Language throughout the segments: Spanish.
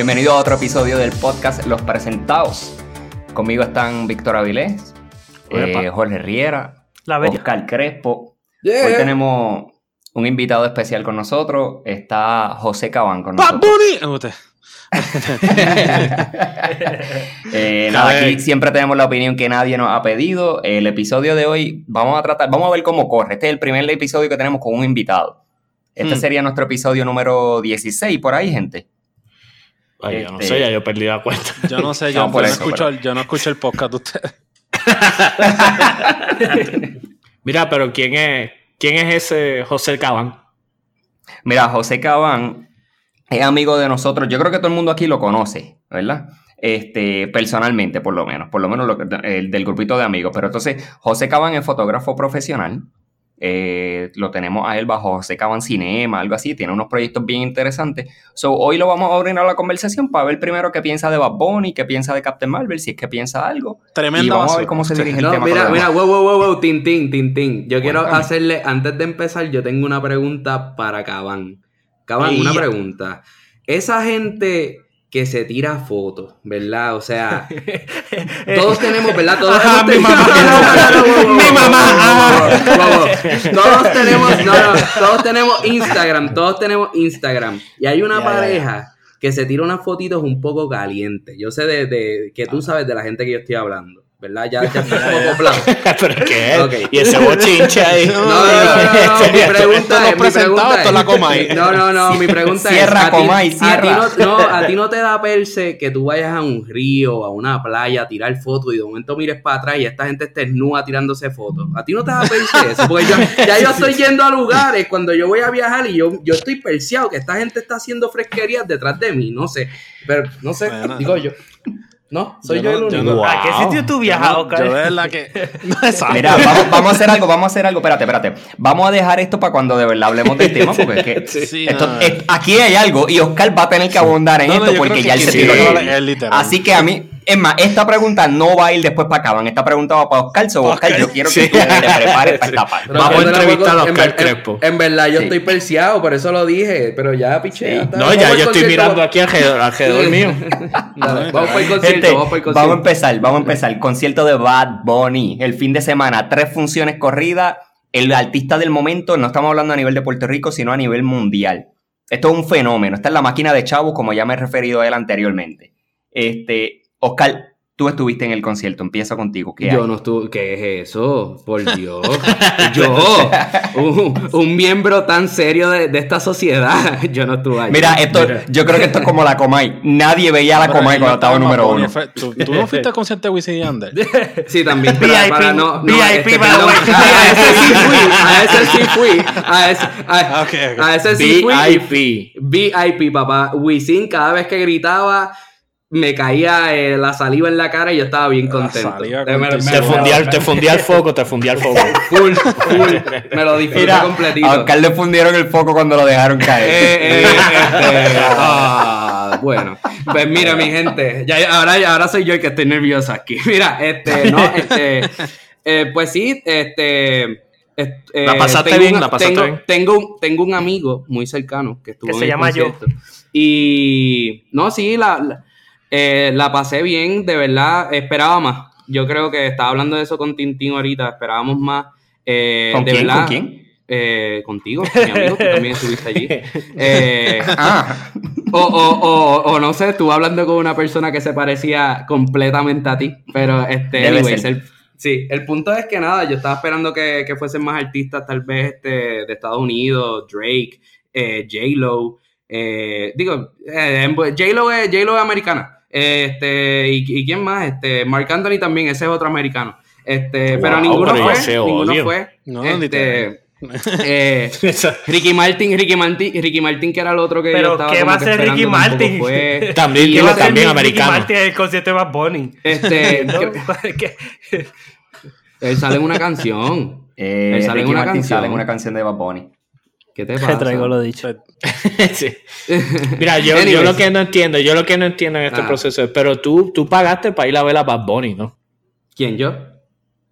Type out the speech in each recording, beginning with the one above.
Bienvenido a otro episodio del podcast Los Presentados. Conmigo están Víctor Avilés, eh, Jorge Riera, Oscar Crespo. Hoy tenemos un invitado especial con nosotros. Está José Cabán con nosotros. eh, nada, aquí siempre tenemos la opinión que nadie nos ha pedido. El episodio de hoy vamos a tratar, vamos a ver cómo corre. Este es el primer episodio que tenemos con un invitado. Este hmm. sería nuestro episodio número 16 por ahí, gente. Ay, yo no sé, ya yo perdí la cuenta. Yo no sé, yo, no, escucho, el, yo no escucho el podcast de ustedes. Mira, pero ¿quién es, quién es ese José Cabán? Mira, José Cabán es amigo de nosotros. Yo creo que todo el mundo aquí lo conoce, ¿verdad? Este, personalmente, por lo menos, por lo menos el del grupito de amigos. Pero entonces, José Cabán es fotógrafo profesional. Eh, lo tenemos a él bajo José Cabán Cinema, algo así. Tiene unos proyectos bien interesantes. So, hoy lo vamos a abrir a la conversación para ver primero qué piensa de Bad Bunny, qué piensa de Captain Marvel, si es que piensa algo. Tremendo. Y vamos a ver cómo se dirige el tema. Mira, mira, wow, wow, wow, wow, tin, tin, tin, tin. Yo quiero hacerle, antes de empezar, yo tengo una pregunta para Cabán. Cabán, una pregunta. Esa gente que se tira fotos, ¿verdad? O sea, todos tenemos, ¿verdad? Todos mi mamá. mi mamá. Todos tenemos, no, no, todos tenemos Instagram, todos tenemos Instagram. Y hay una pareja que se tira unas fotitos un poco calientes. Yo sé de, de que tú sabes de la gente que yo estoy hablando. ¿Verdad? Ya, ya se poco ¿Pero qué? Okay. Y ese bochinche ahí. No, no, no, mi pregunta es, mi pregunta es, la coma No, no, no, mi pregunta cierra, es, coma y cierra. A ti no, no, a ti no te da perse que tú vayas a un río, a una playa, a tirar fotos y de momento mires para atrás y esta gente esté desnuda tirándose fotos. A ti no te da perse eso, porque yo, ya yo estoy yendo a lugares cuando yo voy a viajar y yo, yo estoy perseado que esta gente está haciendo fresquerías detrás de mí, no sé, pero no sé, digo yo. No, soy yo, el único. ¿A qué sitio tú viajas, Oscar? Yo es la que. Mira, vamos, a hacer algo, vamos a hacer algo. Espérate, espérate. Vamos a dejar esto para cuando de verdad hablemos del tema, porque es que. Sí, esto, aquí hay algo y Oscar va a tener que abundar en esto porque ya él se tiró. Así que a mí, es más, esta pregunta no va a ir después para Caban. Esta pregunta va para Oscar. So, Oscar, yo quiero que tú te prepares para esta parte. Vamos a entrevistar a Oscar Crespo. En, verdad, yo estoy perseado, por eso lo dije. Pero ya, piché. No, ya yo estoy mirando aquí alrededor, mío. vamos para el concierto. Vamos para Vamos a empezar, vamos a empezar. Concierto de Bad Bunny. El fin de semana, tres funciones corridas. El artista del momento, no estamos hablando a nivel de Puerto Rico, sino a nivel mundial. Esto es un fenómeno. Esta es la máquina de chavos, como ya me he referido a él anteriormente. Este, Oscar, tú estuviste en el concierto, empiezo contigo. ¿Qué yo no estuve, ¿qué es eso? Por Dios. yo, un, miembro tan serio de, esta sociedad, yo no estuve ahí. Mira, esto, yo creo que esto es como la Comay. Nadie veía la Comay cuando estaba número uno. ¿Tú, no fuiste al concierto de Wisin y Ander? sí, también. VIP, para, no, VIP, este, a ese sí fui, a ese sí fui, a ese, a, okay, okay. a ese sí fui. VIP. VIP, papá. Wisin cada vez que gritaba me caía eh, la saliva en la cara y yo estaba bien contento. te, fundía, te, fundía, el foco, te fundía el foco. Full, full. Me lo disfruté completito. A Oscar le fundieron el foco cuando lo dejaron caer. Eh, eh, este, ah, bueno, pues mira, mi gente, ya, ahora, ahora soy yo el que estoy nervioso aquí. Mira, este, no, este, pues sí, este. la pasaste bien, la pasaste tengo, bien. Tengo, un, tengo un amigo muy cercano que estuvo que se llama yo. Y no, sí, la eh, la pasé bien, de verdad, esperaba más. Yo creo que estaba hablando de eso con Tintín ahorita, esperábamos más. Eh, ¿Con de quién? Verdad, ¿Con quién? Eh, contigo, mi amigo, tú también estuviste allí. Eh, ah. o, o, o, o, no sé, estuve hablando con una persona que se parecía completamente a ti, pero este, anyways, el, sí, el punto es que nada, yo estaba esperando que, que fuesen más artistas, tal vez este, de Estados Unidos, Drake, J-Lo, digo, J-Lo es, J-Lo es americana. Este, y, quién más? Este, Mark Anthony también, ese es otro americano. Este, pero ninguno fue. Ninguno fue. No, este, eh, Ricky Martin, Ricky Martin, Ricky Martin que era el otro que pero yo estaba ¿qué va a ser Ricky Martin? Fue, también también americano. Ricky Martin el concierto de Bad Bunny. Este, él sale en una canción. Eh, él sale en una canción. sale en una canción de Bad Bunny. ¿Qué te pasa? traigo lo dicho. sí. Mira, yo, yo, lo que no entiendo, yo lo que no entiendo en este ah. proceso es, pero tú, tú pagaste para ir a ver a Bad Bunny, ¿no? ¿Quién, yo?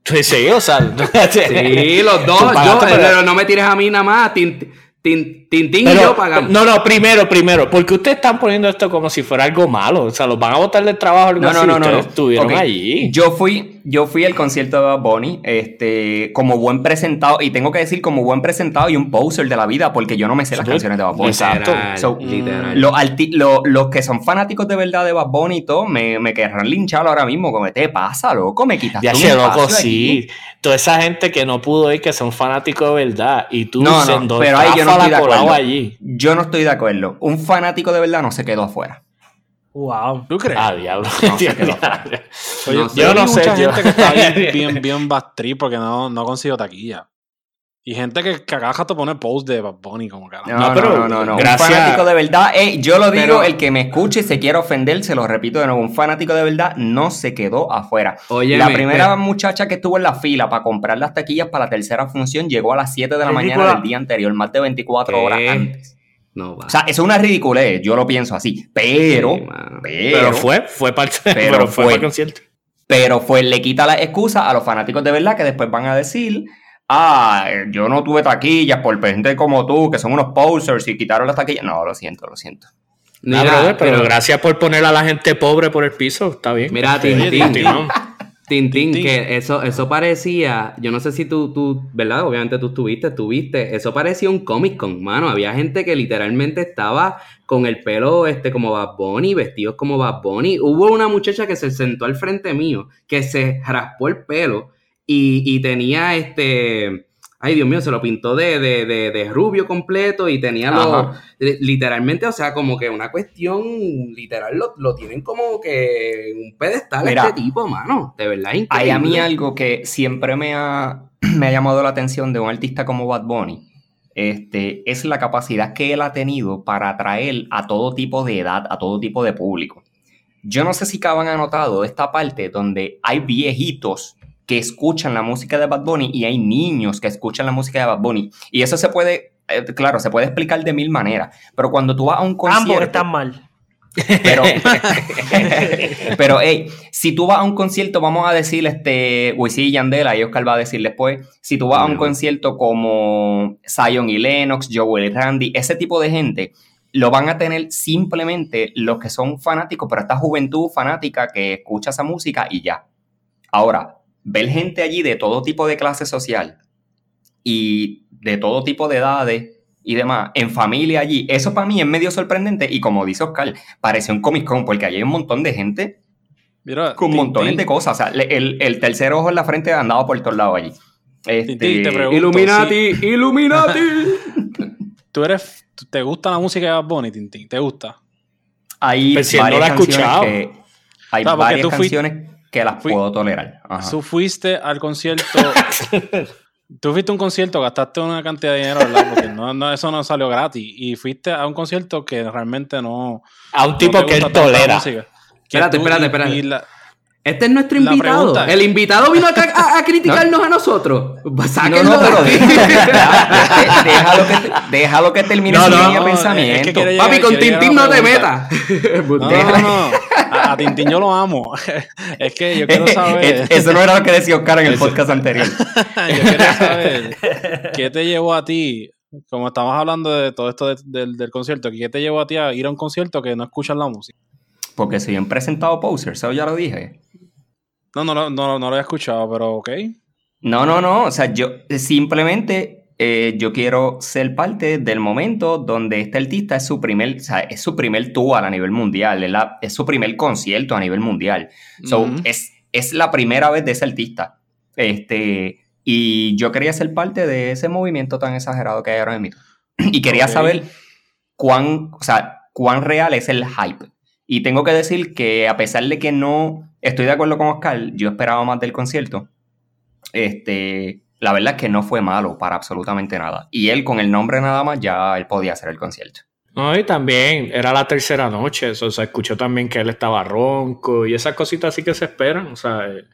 Sí, o sea. sí, los dos. Yo, pero no me tires a mí nada más. Tin, tin, Tintín y yo pagamos. No, no, primero, primero, porque ustedes están poniendo esto como si fuera algo malo. O sea, los van a botar del trabajo. no, no, no, no, estuvieron allí. Yo fui, yo fui al concierto de Bad Bunny, este, como buen presentado, y tengo que decir como buen presentado y un poser de la vida, porque yo no me sé las canciones de Bad Bunny. Exacto. literal. Los, que son fanáticos de verdad de Bad Bunny y todo, me, me querrán linchar ahora mismo. Como, te pasa, loco, me quitas Ya se loco, sí. Toda esa gente que no pudo ir, que son fanáticos de verdad, y tú no, no, pero ahí yo no estoy de acuerdo. Allí. Yo no estoy de acuerdo. Un fanático de verdad no se quedó afuera. Wow. ¿Tú crees? Ah, diablo. No se quedó afuera. yo no sé. Mucha gente que está bien, bien, porque no, no consiguió taquilla. Y gente que, que acá te pone post de Bad Bunny como cara. No, no, pero, no, no, Un fanático de verdad, yo lo digo, el que me escuche y se quiera ofender, se lo repito de nuevo, un fanático de verdad no se quedó afuera. Oye, la primera muchacha que estuvo en la fila para comprar las taquillas para la tercera función llegó a las 7 de la mañana del día anterior, más de 24 horas antes. No, va. O sea, eso es una ridiculez, yo lo pienso así. Pero, pero, fue, fue parte, pero, fue, fue concierto. Pero fue, le quita la excusa a los fanáticos de verdad que después van a decir ah, yo no tuve taquillas por gente como tú, que son unos posers y quitaron las taquillas. No, lo siento, lo siento. Mira, pero, gracias por poner a la gente pobre por el piso, está bien. Mira, Tintín, Tintín, que eso, eso parecía, yo no sé si tú, tú, ¿verdad? Obviamente tú estuviste, estuviste, eso parecía un Comic Con, mano. Había gente que literalmente estaba con el pelo este como Bad Bunny, vestidos como Bad Bunny. Hubo una muchacha que se sentó al frente mío, que se raspó el pelo y, tenía este. Ay, Dios mío, se lo pintó de, de, de, rubio completo y tenía lo. Literalmente, o sea, como que una cuestión. Literal, lo, tienen como que un pedestal este tipo, mano. De verdad, increíble. Hay a mí algo que siempre me ha, me ha llamado la atención de un artista como Bad Bunny. Este, es la capacidad que él ha tenido para atraer a todo tipo de edad, a todo tipo de público. Yo no sé si han notado esta parte donde hay viejitos que escuchan la música de Bad Bunny y hay niños que escuchan la música de Bad Bunny. Y eso se puede, eh, claro, se puede explicar de mil maneras. Pero cuando tú vas a un concierto. Ambos están mal. Pero, pero hey, si tú vas a un concierto, vamos a decir este Wisin y Yandela, y Oscar va a decir después, si tú vas a un concierto como Zion y Lennox, Joel y Randy, ese tipo de gente, lo van a tener simplemente los que son fanáticos, pero esta juventud fanática que escucha esa música y ya. Ahora, ver gente allí de todo tipo de clase social y de todo tipo de edades y demás, en familia allí, eso para mí es medio sorprendente y como dice Oscar, parece un Comic Con porque allí hay un montón de gente con montones de cosas. O sea, el, el, tercer ojo en la frente andaba por todos lados allí. Este, Illuminati, Illuminati. ¿Tú eres, te gusta la música de Bad Bunny, Tintín? ¿Te gusta? Hay varias no la escuchado. hay varias canciones que las puedo tolerar. Tú fuiste al concierto. tú fuiste a un concierto, gastaste una cantidad de dinero, ¿verdad? Porque no, eso no salió gratis. Y fuiste a un concierto que realmente no. A un tipo que él tolera. Espérate, espérate, espérate. Este es nuestro invitado. El invitado vino acá a, criticarnos a nosotros. Sáquenlo no, no, déjalo, que, déjalo que termine su línea pensamiento. Papi, con Tintín no te metas. no, no, A, Tintín yo lo amo. es que yo quiero saber. Eso no era lo que decía Oscar en el podcast anterior. yo quiero saber qué te llevó a ti como estamos hablando de todo esto del, del concierto, ¿qué te llevó a ti a ir a un concierto que no escuchas la música? Porque se han presentado posers, eso ya lo dije. No, no, no, no, no lo he escuchado, pero ok. No, no, no. O sea, yo simplemente eh, yo quiero ser parte del momento donde este artista es su primer, o sea, es su primer tour a nivel mundial, es, es su primer concierto a nivel mundial. So, es, es la primera vez de ese artista. Este, y yo quería ser parte de ese movimiento tan exagerado que hay ahora mismo. Y quería saber cuán, o sea, cuán real es el hype. Y tengo que decir que a pesar de que no estoy de acuerdo con Oscar, yo esperaba más del concierto. Este, la verdad es que no fue malo para absolutamente nada. Y él con el nombre nada más ya él podía hacer el concierto. No, y también era la tercera noche, o sea, escuchó también que él estaba ronco y esas cositas así que se esperan, o sea, eh,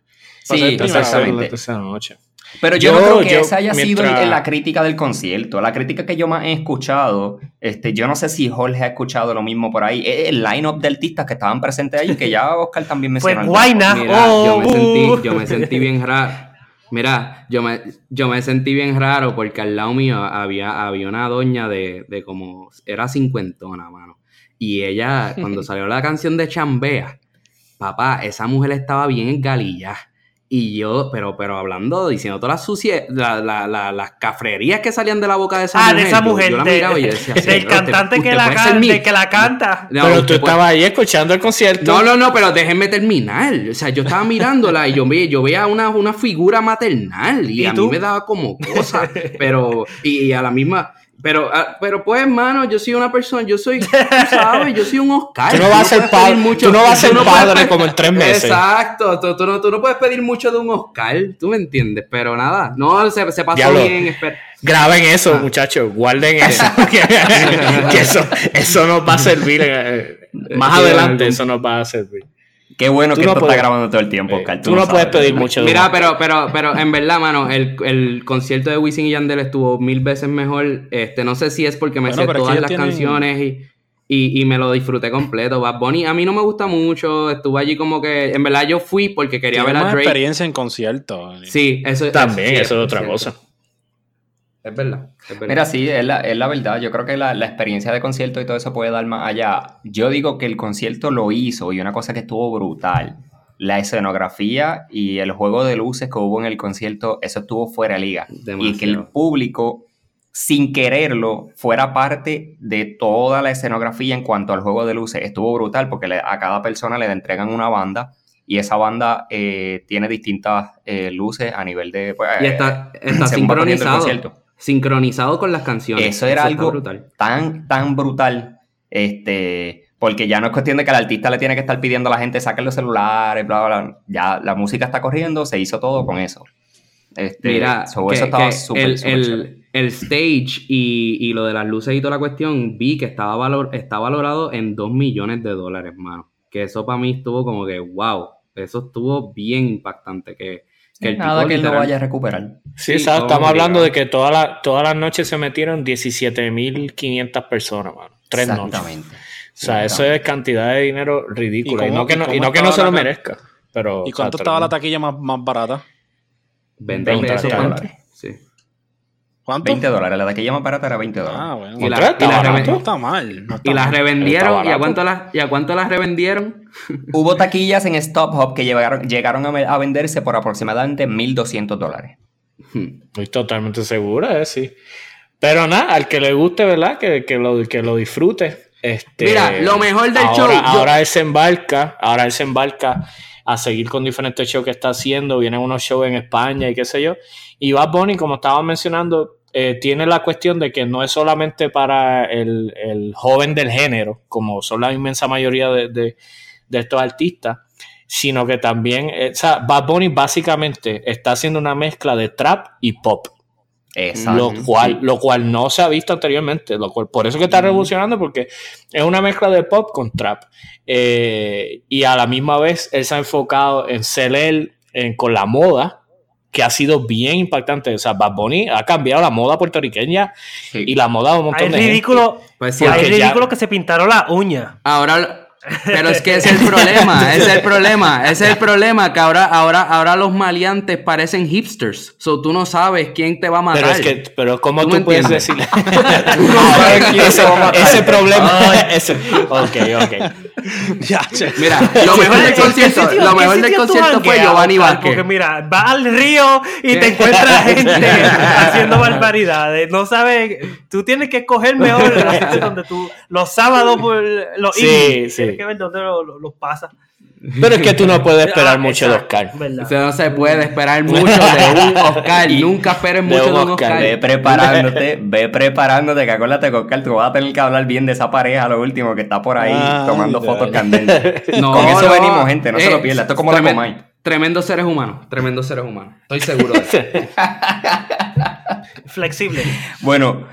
sí, exactamente. La tercera noche. Pero yo, no creo que esa haya sido la crítica del concierto. La crítica que yo más he escuchado, este, yo no sé si Jorge ha escuchado lo mismo por ahí, es el line-up de artistas que estaban presentes ahí, que ya Oscar también mencionó. Pues guayna. Mira, yo, me sentí, yo me sentí bien raro. Mira, yo me, yo me sentí bien raro porque al lado mío había, había una doña de, de como, era cincuentona, mano. Y ella, cuando salió la canción de Chambea, papá, esa mujer estaba bien en galilla. Y yo, pero, pero hablando, diciendo todas las sucias, las cafrerías que salían de la boca de esa mujer. Ah, de esa mujer. Yo, la miraba y decía, del cantante que, la de que la canta. pero tú estabas ahí escuchando el concierto. No, no, no, pero déjenme terminar. O sea, yo estaba mirándola y yo, yo veía una, una figura maternal y, a mí me daba como cosa. Pero, y a la misma pero, ah, pero pues, hermano, yo soy una persona, yo soy, tú sabes, yo soy un Oscar. Tú no vas a ser padre, mucho, tú no vas a ser padre como en tres meses. Exacto, tú, no, tú, no, puedes pedir mucho de un Oscar, tú me entiendes, pero nada, no, se, se pasó bien. Graben eso, ah. muchachos, guarden eso, que, eso, eso nos va a servir, eh, más adelante eso nos va a servir. Qué bueno que no esto está grabando todo el tiempo, Oscar. Tú, no, puedes pedir mucho. Mira, pero, pero, pero en verdad, mano, el, el, concierto de Wisin y Yandel estuvo mil veces mejor. Este, no sé si es porque me sé todas las canciones y, y, y, me lo disfruté completo. Bad Bunny a mí no me gusta mucho. Estuve allí como que, en verdad, yo fui porque quería ver a Drake. experiencia en concierto. Sí, eso también, eso es otra cosa. Es verdad, Mira, sí, es la, es la, verdad. Yo creo que la, la, experiencia de concierto y todo eso puede dar más allá. Yo digo que el concierto lo hizo y una cosa que estuvo brutal. La escenografía y el juego de luces que hubo en el concierto, eso estuvo fuera de liga. Y que el público, sin quererlo, fuera parte de toda la escenografía en cuanto al juego de luces. Estuvo brutal porque a cada persona le entregan una banda y esa banda eh, tiene distintas eh, luces a nivel de... Pues, y está, está sincronizado sincronizado con las canciones. Eso era algo tan, tan brutal. Este, porque ya no es cuestión de que el artista le tiene que estar pidiendo a la gente saquen los celulares, bla, bla, bla. Ya la música está corriendo, se hizo todo con eso. Este, Mira, eso estaba el, el, stage y, lo de las luces y toda la cuestión, vi que estaba, valor, está valorado en 2 millones de dólares, mano. Que eso para mí estuvo como que, wow, eso estuvo bien impactante. Que, Nada que él lo vaya a recuperar. Sí, estamos hablando de que todas las noches se metieron 17.500 personas, mano. Tres Exactamente. O sea, eso es cantidad de dinero ridícula. Y, no que no, se lo merezca. Pero, ¿Y cuánto estaba la taquilla más, más barata? 20, pesos. ¿Cuánto? 20 dólares. La taquilla más barata era 20 dólares. Ah, bueno. Y la, y la no está mal. y las revendieron. ¿Y a, cuánto las, ¿Y a cuánto las revendieron? Hubo taquillas en Stop Hop que llegaron, llegaron a, venderse por aproximadamente 1.200 dólares. Estoy totalmente segura, eh, sí. Pero nada, al que le guste, ¿verdad? Que, que, lo, que lo disfrute. Este, Mira, lo mejor del ahora, show. Ahora él se embarca, ahora él se embarca a seguir con diferentes shows que está haciendo. Vienen unos shows en España y qué sé yo. Y Bad Bunny, como estaba mencionando, eh, tiene la cuestión de que no es solamente para el, joven del género, como son la inmensa mayoría de, estos artistas, sino que también, eh, o sea, Bad Bunny básicamente está haciendo una mezcla de trap y pop. Lo cual, lo cual no se ha visto anteriormente. Lo cual, por eso que está revolucionando, porque es una mezcla de pop con trap. Eh, y a la misma vez él se ha enfocado en ser él con la moda, que ha sido bien impactante. O sea, Bad Bunny ha cambiado la moda puertorriqueña y la moda de un montón de ridículo, gente. Pues sí, es ridículo que se pintaron la uña. Ahora pero es que es el problema, es el problema, es el problema que ahora, ahora, ahora los maleantes parecen hipsters. So tú no sabes quién te va a matar. Pero es que, pero ¿cómo tú, puedes decir? ese, problema. ese, ok, ok. mira, lo mejor del concierto, lo mejor del concierto fue Giovanni Vázquez. Porque mira, vas al río y te encuentras gente haciendo barbaridades. No sabes, tú tienes que escoger mejor donde tú, los sábados, los sí, sí que ver dónde los pasa. Pero es que tú no puedes esperar mucho de Oscar. O sea, no se puede esperar mucho de un Oscar. Nunca esperes mucho de un Oscar. Ve preparándote, ve preparándote, que acuérdate que Oscar, tú vas a tener que hablar bien de esa pareja, lo último, que está por ahí tomando fotos candentes. No, Con eso venimos, gente, no se lo pierdas. Esto es como la Comay. Tremendos seres humanos, tremendos seres humanos. Estoy seguro de eso. Flexible. Bueno,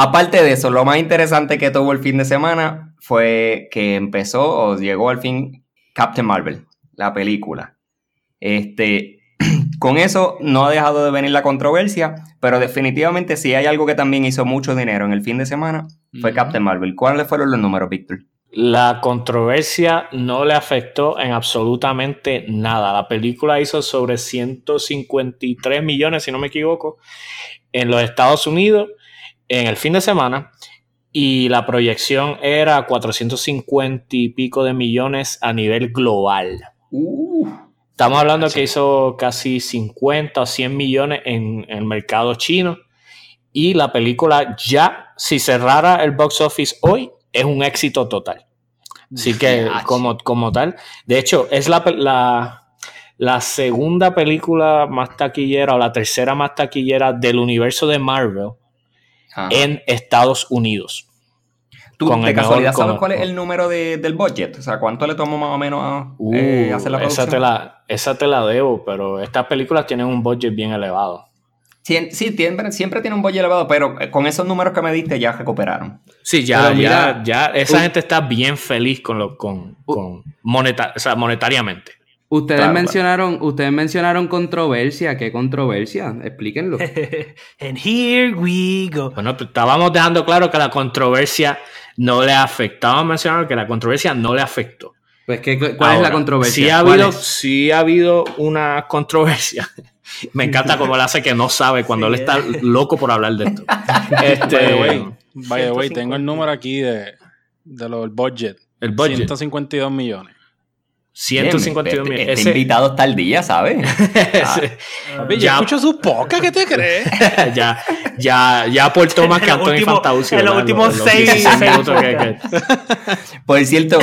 Aparte de eso, lo más interesante que tuvo el fin de semana fue que empezó o llegó al fin Captain Marvel, la película. Este, con eso no ha dejado de venir la controversia, pero definitivamente si hay algo que también hizo mucho dinero en el fin de semana, fue Captain Marvel. ¿Cuáles fueron los números, Víctor? La controversia no le afectó en absolutamente nada. La película hizo sobre 153 millones, si no me equivoco, en los Estados Unidos en el fin de semana y la proyección era 450 y pico de millones a nivel global. Uh, Estamos hablando que hizo casi 50 o 100 millones en, en el mercado chino y la película ya, si cerrara el box office hoy, es un éxito total. Así que como, como tal, de hecho, es la, la segunda película más taquillera o la tercera más taquillera del universo de Marvel ajá. en Estados Unidos. ¿Tú con de el casualidad mejor- sabes con- cuál es el número de- del budget? O sea, ¿cuánto le tomó más o menos a Uh, eh, hacer la esa, producción? te la, esa te la debo, pero estas películas tienen un budget bien elevado. Sí, sí, siempre, siempre tiene un budget elevado, pero eh, con esos números que me diste ya recuperaron. Sí, ya, mira, ya, ya, esa u- gente está bien feliz con lo, con, con moneta- o sea, monetariamente. Ustedes Claro, mencionaron, ustedes mencionaron controversia. ¿Qué controversia? Explíquenlo. And here we go. Bueno, pues, estábamos dejando claro que la controversia no le afectaba. mencionar que la controversia no le afectó. Pues, ¿qué, ¿cuál es la controversia? Sí ha, ¿Cuál habido, sí ha habido una controversia. Me encanta cómo él hace que no sabe cuando Sí, él está loco por hablar de esto. By Este, the way, by the way, 150. tengo el número aquí de, de lo del budget. el budget, 152 millones. 152 Bien, mil. Este Ese- invitado está al día, ¿sabes? yo Ya. escucho sus pocas, ¿qué te crees? ya, ya, ya aportó más que últimos- Fantauci. en los últimos seis- 16 seis minutos que- que- Por cierto,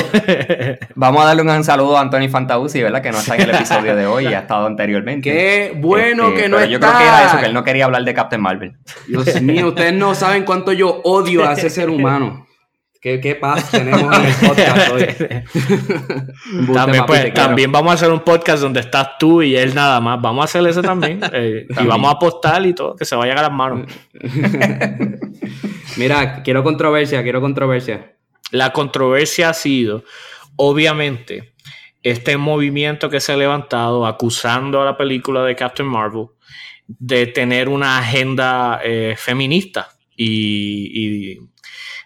vamos a darle un saludo a Anthony Fantauci, ¿verdad? Que no está en el episodio de hoy y ha estado anteriormente. Qué bueno Este, que no pero está. Yo creo que era eso, que él no quería hablar de Captain Marvel. Dios mío, ustedes no saben cuánto yo odio a ese ser humano. ¿Qué, qué paz tenemos en el podcast hoy? También, pues, también vamos a hacer un podcast donde estás tú y él nada más. Vamos a hacer ese también. eh, y vamos a apostar y todo, que se vaya a las manos. Mira, quiero controversia, quiero controversia. La controversia ha sido, obviamente, este movimiento que se ha levantado acusando a la película de Captain Marvel de tener una agenda eh, feminista y, y,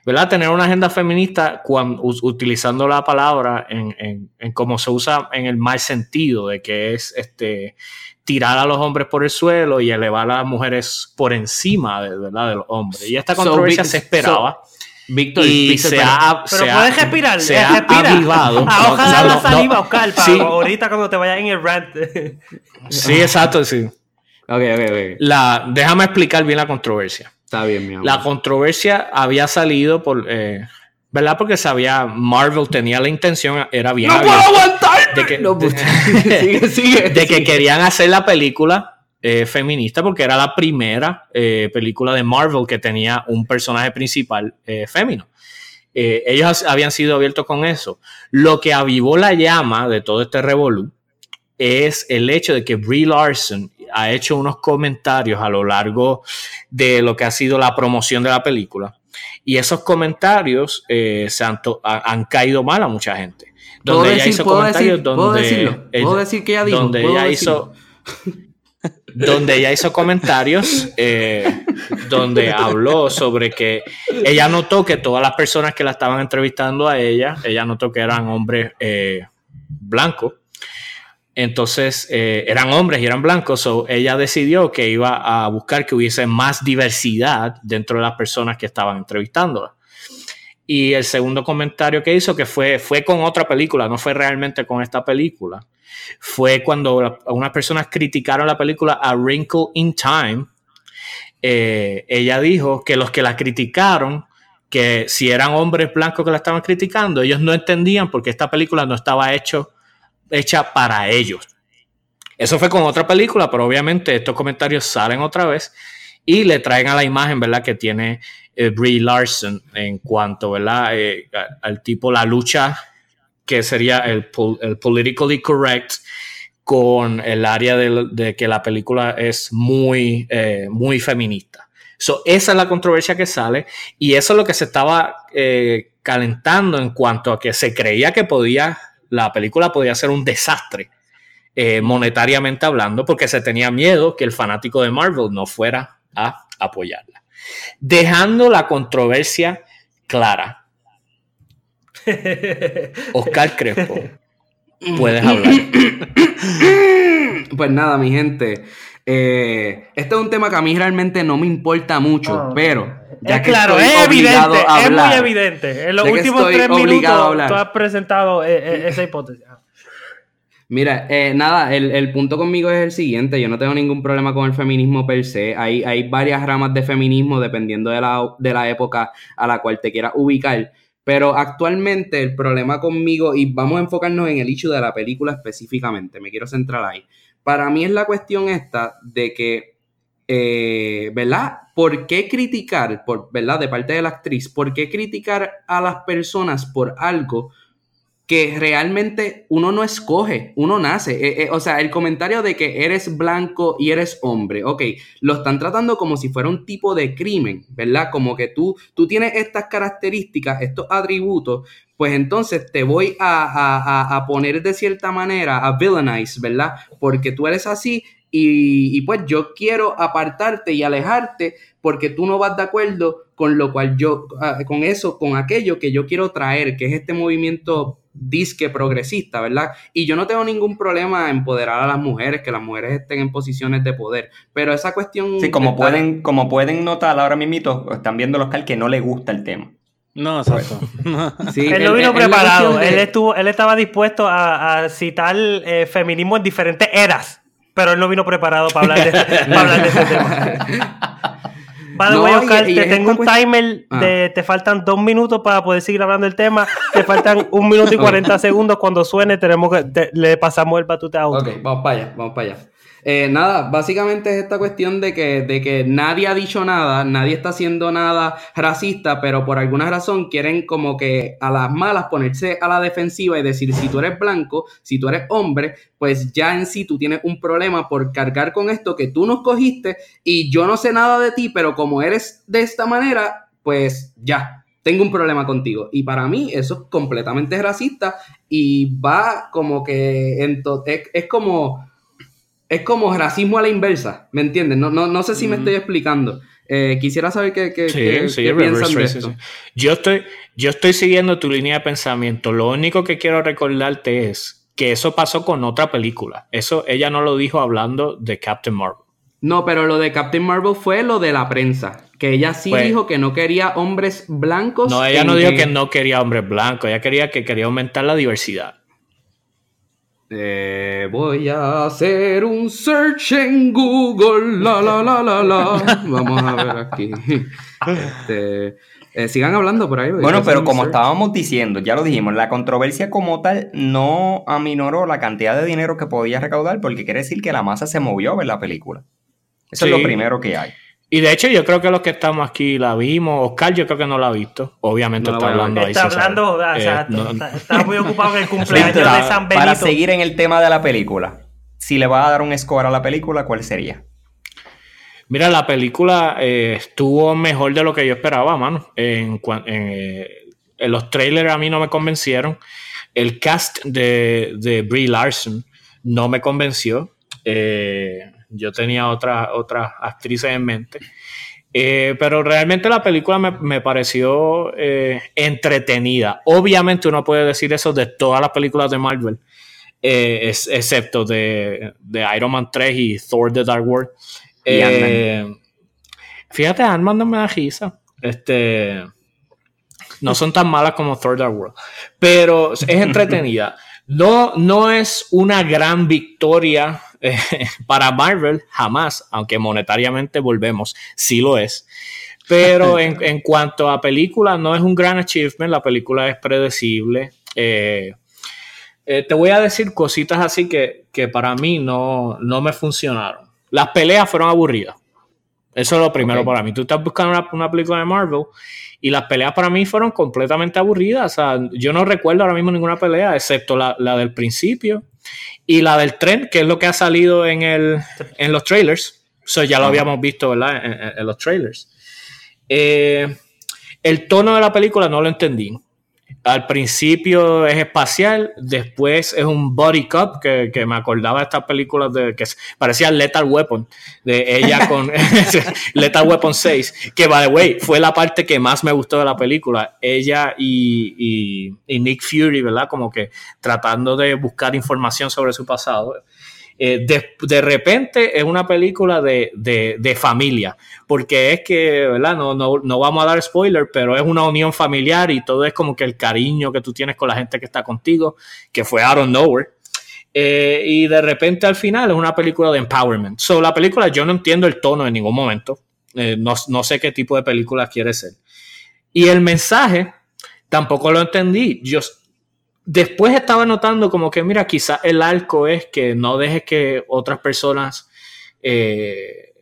¿verdad? Tener una agenda feminista cuan- u- utilizando la palabra en, en, en cómo se usa en el mal sentido, de que es este tirar a los hombres por el suelo y elevar a las mujeres por encima de, ¿verdad? de los hombres. Y esta So, controversia Vic- se esperaba. Víctor, y se pero- ha, Pero se puedes respirar, se ha respira. avivado. Ahoga No, la no, no. saliva, Oscar, para Sí. ahorita cuando te vayas en el rant. Sí, exacto, sí. Ok, ok, ok. La, déjame explicar bien la controversia. Está bien, mi amor. La controversia había salido por, eh, ¿verdad? Porque sabía, Marvel tenía la intención, era bien ¡No puedo aguantar! de que, No, de- sigue, sigue. de que sigue. querían hacer la película eh, feminista porque era la primera eh, película de Marvel que tenía un personaje principal eh, fémino. Eh, ellos habían sido abiertos con eso. Lo que avivó la llama de todo este revolú es el hecho de que Brie Larson ha hecho unos comentarios a lo largo de lo que ha sido la promoción de la película. Y esos comentarios eh, se han, caído mal a mucha gente. ¿Puedo Donde ella decir- hizo comentarios decir- puedo donde decirlo? ella- ¿Puedo decir que ella dijo? donde ¿Puedo ella decirlo? hizo donde ella hizo comentarios eh, donde habló sobre que ella notó que todas las personas que la estaban entrevistando a ella, ella notó que eran hombres eh, blancos. Entonces eh, eran hombres y eran blancos, so ella decidió que iba a buscar que hubiese más diversidad dentro de las personas que estaban entrevistándola. Y el segundo comentario que hizo, que fue, fue con otra película, no fue realmente con esta película, fue cuando unas personas criticaron la película A Wrinkle in Time. eh, ella dijo que los que la criticaron, que si eran hombres blancos que la estaban criticando, ellos no entendían porque esta película no estaba hecho, hecha para ellos. Eso fue con otra película, pero obviamente estos comentarios salen otra vez y le traen a la imagen, ¿verdad? Que tiene eh, Brie Larson en cuanto, ¿verdad? Eh, al tipo, la lucha que sería el, pol- el politically correct con el área de, que la película es muy, eh, muy feminista. So, esa es la controversia que sale y eso es lo que se estaba calentando en cuanto a que se creía que podía, la película podía ser un desastre eh, monetariamente hablando porque se tenía miedo que el fanático de Marvel no fuera a apoyarla. Dejando la controversia clara. Oscar Crespo, puedes hablar. Pues nada, mi gente. Eh, este es un tema que a mí realmente no me importa mucho, Oh. pero ya es que claro, estoy es evidente, a es muy evidente. En los últimos tres minutos tú has presentado eh, eh, esa hipótesis. Ah. Mira, eh, nada, el, el punto conmigo es el siguiente, yo no tengo ningún problema con el feminismo per se, hay, hay varias ramas de feminismo dependiendo de la, de la época a la cual te quieras ubicar, pero actualmente el problema conmigo, y vamos a enfocarnos en el hecho de la película específicamente, me quiero centrar ahí, para mí es la cuestión esta de que, eh, ¿verdad? ¿Por qué criticar, por, ¿verdad? De parte de la actriz, ¿por qué criticar a las personas por algo? que realmente uno no escoge, uno nace. Eh, eh, o sea, el comentario de que eres blanco y eres hombre, ok, lo están tratando como si fuera un tipo de crimen, ¿verdad? Como que tú, tú tienes estas características, estos atributos, pues entonces te voy a, a- a- poner de cierta manera, a villainize, ¿verdad? Porque tú eres así y, y pues yo quiero apartarte y alejarte porque tú no vas de acuerdo con lo cual yo, ah, con eso, con aquello que yo quiero traer, que es este movimiento disque progresista, ¿verdad? Y yo no tengo ningún problema en empoderar a las mujeres, que las mujeres estén en posiciones de poder, pero esa cuestión... Sí, como pueden, como pueden notar ahora mismito, están viendo los Oscar que no le gusta el tema. No, exacto. Sí, Él no el- vino preparado. de- Él, estuvo, él estaba dispuesto a, a citar eh, feminismo en diferentes eras, pero él no vino preparado para hablar de, para hablar de ese tema. The No, way, y- Oscar, y te tengo un timer Ah. de te faltan dos minutos para poder seguir hablando del tema. Te faltan un minuto y cuarenta segundos. Cuando suene, tenemos que te- le pasamos el batuta a otro. Ok, vamos para allá, vamos para allá. Eh, nada, básicamente es esta cuestión de que, de que nadie ha dicho nada, nadie está haciendo nada racista, pero por alguna razón quieren como que a las malas ponerse a la defensiva y decir si tú eres blanco, si tú eres hombre, pues ya en sí tú tienes un problema por cargar con esto que tú no escogiste y yo no sé nada de ti, pero como eres de esta manera, pues ya, tengo un problema contigo. Y para mí eso es completamente racista y va como que en es como es como racismo a la inversa, ¿me entiendes? No, no, no sé si me estoy explicando. Eh, quisiera saber qué, qué, Sí, qué- sí, qué reverse piensan de esto. Yo estoy, yo estoy siguiendo tu línea de pensamiento. Lo único que quiero recordarte es que eso pasó con otra película. Eso ella no lo dijo hablando de Captain Marvel. No, pero lo de Captain Marvel fue lo de la prensa, que ella sí Pues- dijo que no quería hombres blancos. No, ella no dijo en- que no quería hombres blancos, ella quería que quería aumentar la diversidad. Eh, voy a hacer un search en Google, la la la la la. Vamos a ver aquí. Este, eh, sigan hablando por ahí. Bueno, pero como search. estábamos diciendo, ya lo dijimos, la controversia como tal no aminoró la cantidad de dinero que podía recaudar porque quiere decir que la masa se movió a ver la película. Eso es lo primero que hay. Y de hecho, yo creo que los que estamos aquí la vimos. Oscar, yo creo que no la ha visto. Obviamente No está hablando ahí. Está hablando, o Eh, no- está, está muy ocupado en el cumpleaños de San Benito. Para seguir en el tema de la película, si le vas a dar un score a la película, ¿cuál sería? Mira, la película eh, estuvo mejor de lo que yo esperaba, mano. En, cua- en, eh, en los trailers a mí no me convencieron. El cast de, de Brie Larson no me convenció. Eh, yo tenía otras otras actrices en mente. Eh, pero realmente la película me, me pareció eh, entretenida. Obviamente uno puede decir eso de todas las películas de Marvel, eh, es- excepto de, de Iron Man 3 y Thor The Dark World. Y fíjate, Ant-Man no me da risa. Este, no son tan malas como Thor Dark World, pero es entretenida. No, no es una gran victoria eh, para Marvel, jamás, aunque monetariamente volvemos, sí lo es. Pero en, en cuanto a película, no es un gran achievement, la película es predecible. Eh, eh, te voy a decir cositas así que, que para mí no, no me funcionaron. Las peleas fueron aburridas. Eso es lo primero para mí. Tú estás buscando una, una película de Marvel y las peleas para mí fueron completamente aburridas. O sea, yo no recuerdo ahora mismo ninguna pelea, excepto la, la del principio y la del tren, que es lo que ha salido en, el, en los trailers. Eso ya lo habíamos visto, ¿verdad? En, en- en los trailers. Eh, el tono de la película no lo entendí. Al principio es espacial, después es un body cup, que, me acordaba de estas películas de que parecía Lethal Weapon, de ella con Lethal Weapon 6, que by the way, fue la parte que más me gustó de la película, ella y, y Nick Fury, ¿verdad? Como que tratando de buscar información sobre su pasado. Eh, de, repente es una película de, familia, porque es que, ¿verdad? No, no, vamos a dar spoiler, pero es una unión familiar y todo es como que el cariño que tú tienes con la gente que está contigo, que fue out of nowhere. Eh, y de repente al final es una película de empowerment. So, la película yo no entiendo el tono en ningún momento. Eh, no, no sé qué tipo de película quiere ser. Y el mensaje tampoco lo entendí. Yo, después estaba notando como que, mira, quizás el arco es que no dejes que otras personas eh,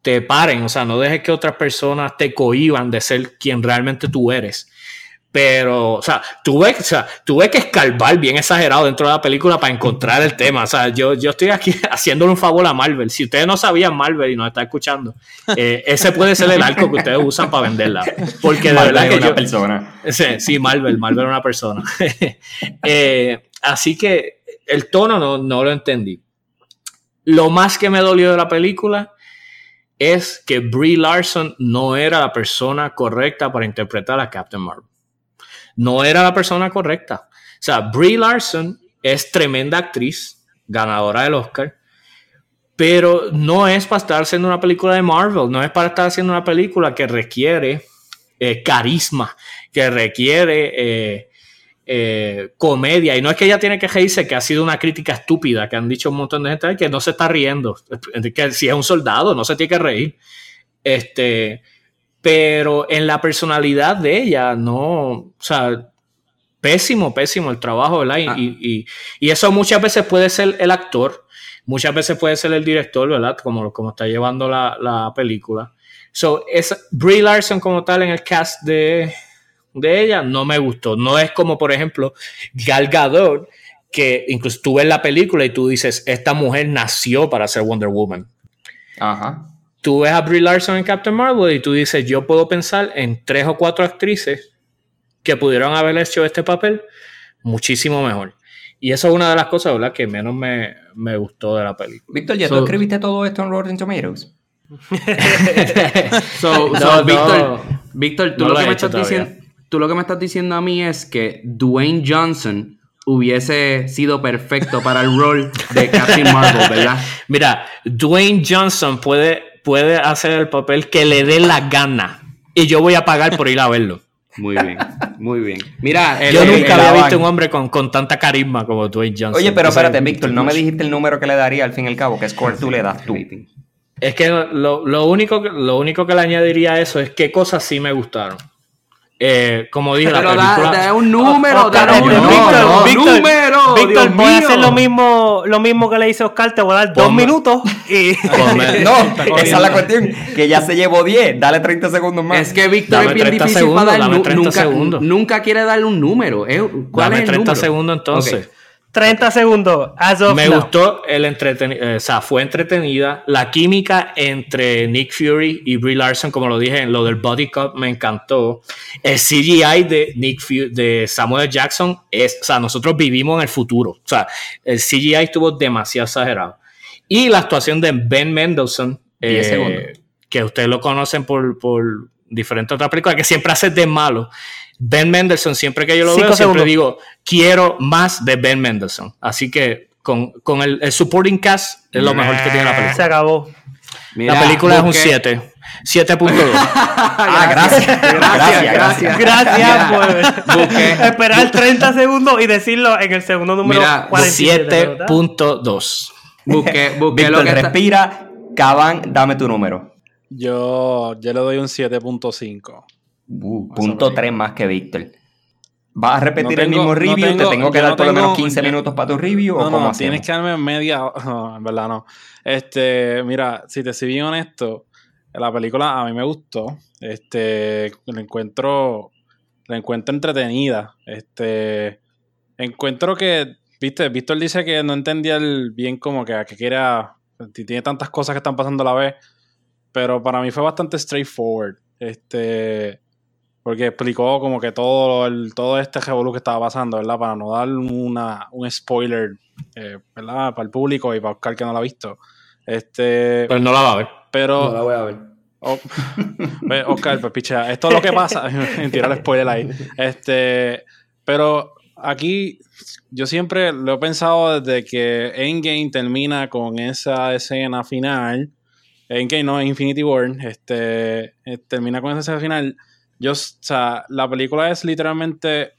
te paren, o sea, no dejes que otras personas te cohiban de ser quien realmente tú eres. Pero, o sea, tuve, o sea, tuve que escarbar bien exagerado dentro de la película para encontrar el tema. O sea, yo, yo estoy aquí haciéndole un favor a Marvel. Si ustedes no sabían Marvel y nos está escuchando, eh, ese puede ser el arco que ustedes usan para venderla. Porque de verdad que una persona. Sí, sí, Marvel, Marvel es una persona. Eh, así que el tono no, no lo entendí. Lo más que me dolió de la película es que Brie Larson no era la persona correcta para interpretar a Captain Marvel no era la persona correcta. O sea, Brie Larson es tremenda actriz, ganadora del Oscar, pero no es para estar haciendo una película de Marvel, no es para estar haciendo una película que requiere eh, carisma, que requiere eh, eh, comedia. Y no es que ella tiene que reírse, que ha sido una crítica estúpida, que han dicho un montón de gente que no se está riendo, que si es un soldado no se tiene que reír. Este, pero en la personalidad de ella, no, o sea, pésimo, pésimo el trabajo, ¿verdad? Y, ah. y, y, eso muchas veces puede ser el actor, muchas veces puede ser el director, ¿verdad? Como, como está llevando la, la película. So, es Brie Larson como tal en el cast de, de ella no me gustó. No es como, por ejemplo, Gal Gadot, que incluso tú ves la película y tú dices, esta mujer nació para ser Wonder Woman. Ajá tú ves a Brie Larson en Captain Marvel y tú dices, yo puedo pensar en tres o cuatro actrices que pudieron haber hecho este papel muchísimo mejor. Y eso es una de las cosas, ¿verdad?, que menos me, gustó de la película. Víctor, ¿ya tú escribiste todo esto en Rotten Tomatoes? so, Víctor, Víctor, tú, lo que me estás diciendo, tú lo que me estás diciendo a mí es que Dwayne Johnson hubiese sido perfecto para el rol de Captain Marvel, ¿verdad? Mira, Dwayne Johnson puede puede hacer el papel que le dé la gana. Y yo voy a pagar por ir a verlo. Muy bien, muy bien. Mira, yo nunca había visto un hombre con, tanta carisma como Dwayne Johnson. Oye, pero espérate, Víctor, no me dijiste el número que le daría al fin y al cabo, que score tú le das tú. Es que lo, lo, único, lo único que le añadiría a eso es qué cosas sí me gustaron. Eh, como dije, Pero la película... da, un número, da un número, Víctor, número. Víctor, voy a hacer lo mismo, lo mismo que le hice a Oscar, te voy a dar dos minutos y... no, esa es la cuestión, que ya se llevó 10, dale 30 segundos más. Es que Víctor es bien difícil para dar, nunca, nunca quiere darle un número. ¿Cuál dame es el 30 número? segundos entonces. 30 segundos. Me gustó el entretenido, eh, o sea, fue entretenida. La química entre Nick Fury y Brie Larson, como lo dije, lo del Body Cup me encantó. El CGI de Nick Fury, de Samuel Jackson es, o sea, nosotros vivimos en el futuro. O sea, el CGI estuvo demasiado exagerado. Y la actuación de Ben Mendelsohn, eh, que ustedes lo conocen por, por diferentes otras películas, que siempre hace de malo. Ben Mendelssohn, siempre que yo lo veo, siempre digo, quiero más de Ben Mendelssohn. Así que con, el, supporting cast es lo mejor que tiene la película. Se acabó. la película es un 7. 7.2. ah, gracias. Gracias, gracias. Gracias por esperar 30 segundos y decirlo en el segundo número 7.2. Busque, busque lo que respira. Caban, dame tu número. Yo, yo le doy un 7.5. Uh, punto 3 más que Víctor. ¿Vas a repetir el mismo review? ¿Te tengo que dar por lo menos 15 minutos para tu review? No, no, tienes que darme media. No, en verdad no. Este, mira, si te soy bien honesto, la película a mí me gustó. Este, la encuentro, la encuentro entretenida. Este, encuentro que, viste, Víctor dice que no entendía el bien como que, que quiera, tiene tantas cosas que están pasando a la vez, pero para mí fue bastante straightforward. Este, porque explicó como que todo el, todo este revolú que estaba pasando, ¿verdad? Para no dar una, un spoiler, eh, ¿verdad? Para el público y para Oscar que no lo ha visto. Este, Pero no la va a ver. pero No la voy a ver. Oh, ve, Oscar, pues pichea, esto es lo que pasa. Mentira el spoiler ahí. Este, pero aquí yo siempre lo he pensado desde que Endgame termina con esa escena final. Endgame no, Infinity War. Este, eh, termina con esa escena final. Yo, o sea, la película es literalmente.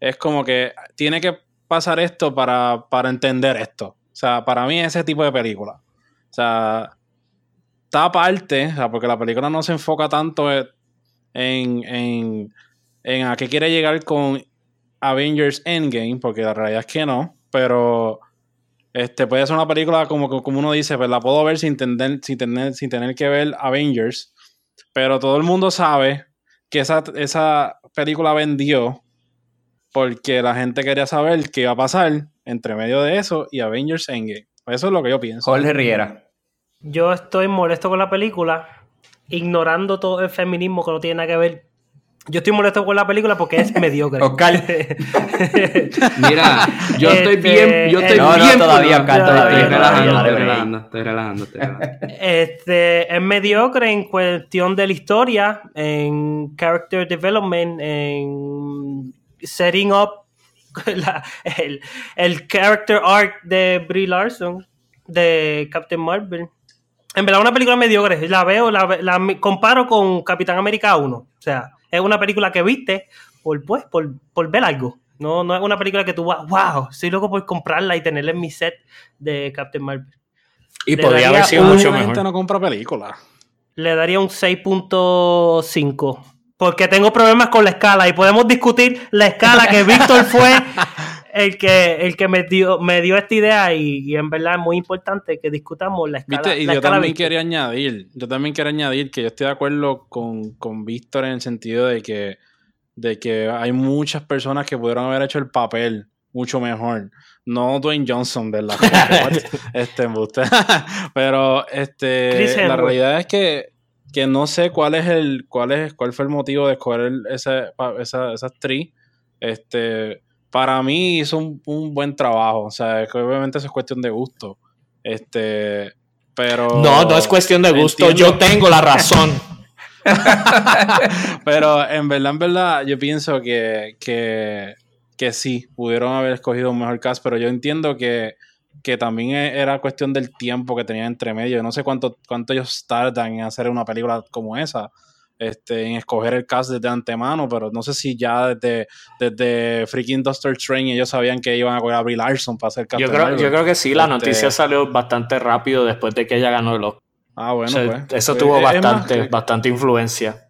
Es como que tiene que pasar esto para, para entender esto. O sea, para mí es ese tipo de película. O sea, está aparte, o sea, porque la película no se enfoca tanto en, en, en a qué quiere llegar con Avengers Endgame, porque la realidad es que no, pero este puede ser una película como, como uno dice, pues la puedo ver sin tener, sin tener, sin tener que ver Avengers, pero todo el mundo sabe que esa, esa película vendió porque la gente quería saber qué iba a pasar entre medio de eso y Avengers Endgame. Eso es lo que yo pienso. Jorge Riera. Yo estoy molesto con la película, ignorando todo el feminismo que no tiene nada que ver. Yo estoy molesto con la película porque es mediocre. Oscar. Mira, yo estoy Este, bien, yo estoy no, no, bien. todavía, pero- Oscar, todavía, Estoy relajando, todavía, estoy relajando, estoy relajando, estoy relajando. Este es mediocre en cuestión de la historia, en character development, en setting up la- el, el character arc de Brie Larson, de Captain Marvel. En verdad, una película mediocre. La veo, la, la comparo con Capitán América 1. O sea, es una película que viste por, pues, por, por ver algo. No, no es una película que tú vas, wow, soy loco por comprarla y tenerla en mi set de Captain Marvel. Y Le podría haber sido un- mucho la gente mejor. no compra películas. le daría un 6.5. Porque tengo problemas con la escala y podemos discutir la escala que Víctor fue el que, el que me, dio, me dio esta idea y, y en verdad es muy importante que discutamos la escala. ¿Viste? Y la yo escala también Víctor. quería añadir, yo también quiero añadir que yo estoy de acuerdo con, con Víctor en el sentido de que, de que hay muchas personas que pudieron haber hecho el papel mucho mejor. No Dwayne Johnson, ¿verdad? este embuste. Pero este la realidad es que, que no sé cuál es el, cuál es, cuál fue el motivo de escoger pa- esa, esa actriz. Este, para mí hizo un, un buen trabajo. O sea, que obviamente eso es cuestión de gusto. Este, pero. No, no es cuestión de gusto. Entiendo. Yo tengo la razón. Pero en verdad, en verdad, yo pienso que, que, que sí, pudieron haber escogido un mejor cast, pero yo entiendo que, que también e- era cuestión del tiempo que tenían entre medio. No sé cuánto, cuánto ellos tardan en hacer una película como esa, este, en escoger el cast desde antemano, pero no sé si ya desde, desde freaking Doctor Strange ellos sabían que iban a coger a Brie Larson para hacer Yo Captain creo, Marvel. yo creo que sí, la Este- noticia salió bastante rápido después de que ella ganó el Oscar. Ah, bueno, O sea, pues. eso tuvo es- es más bastante, que- bastante influencia.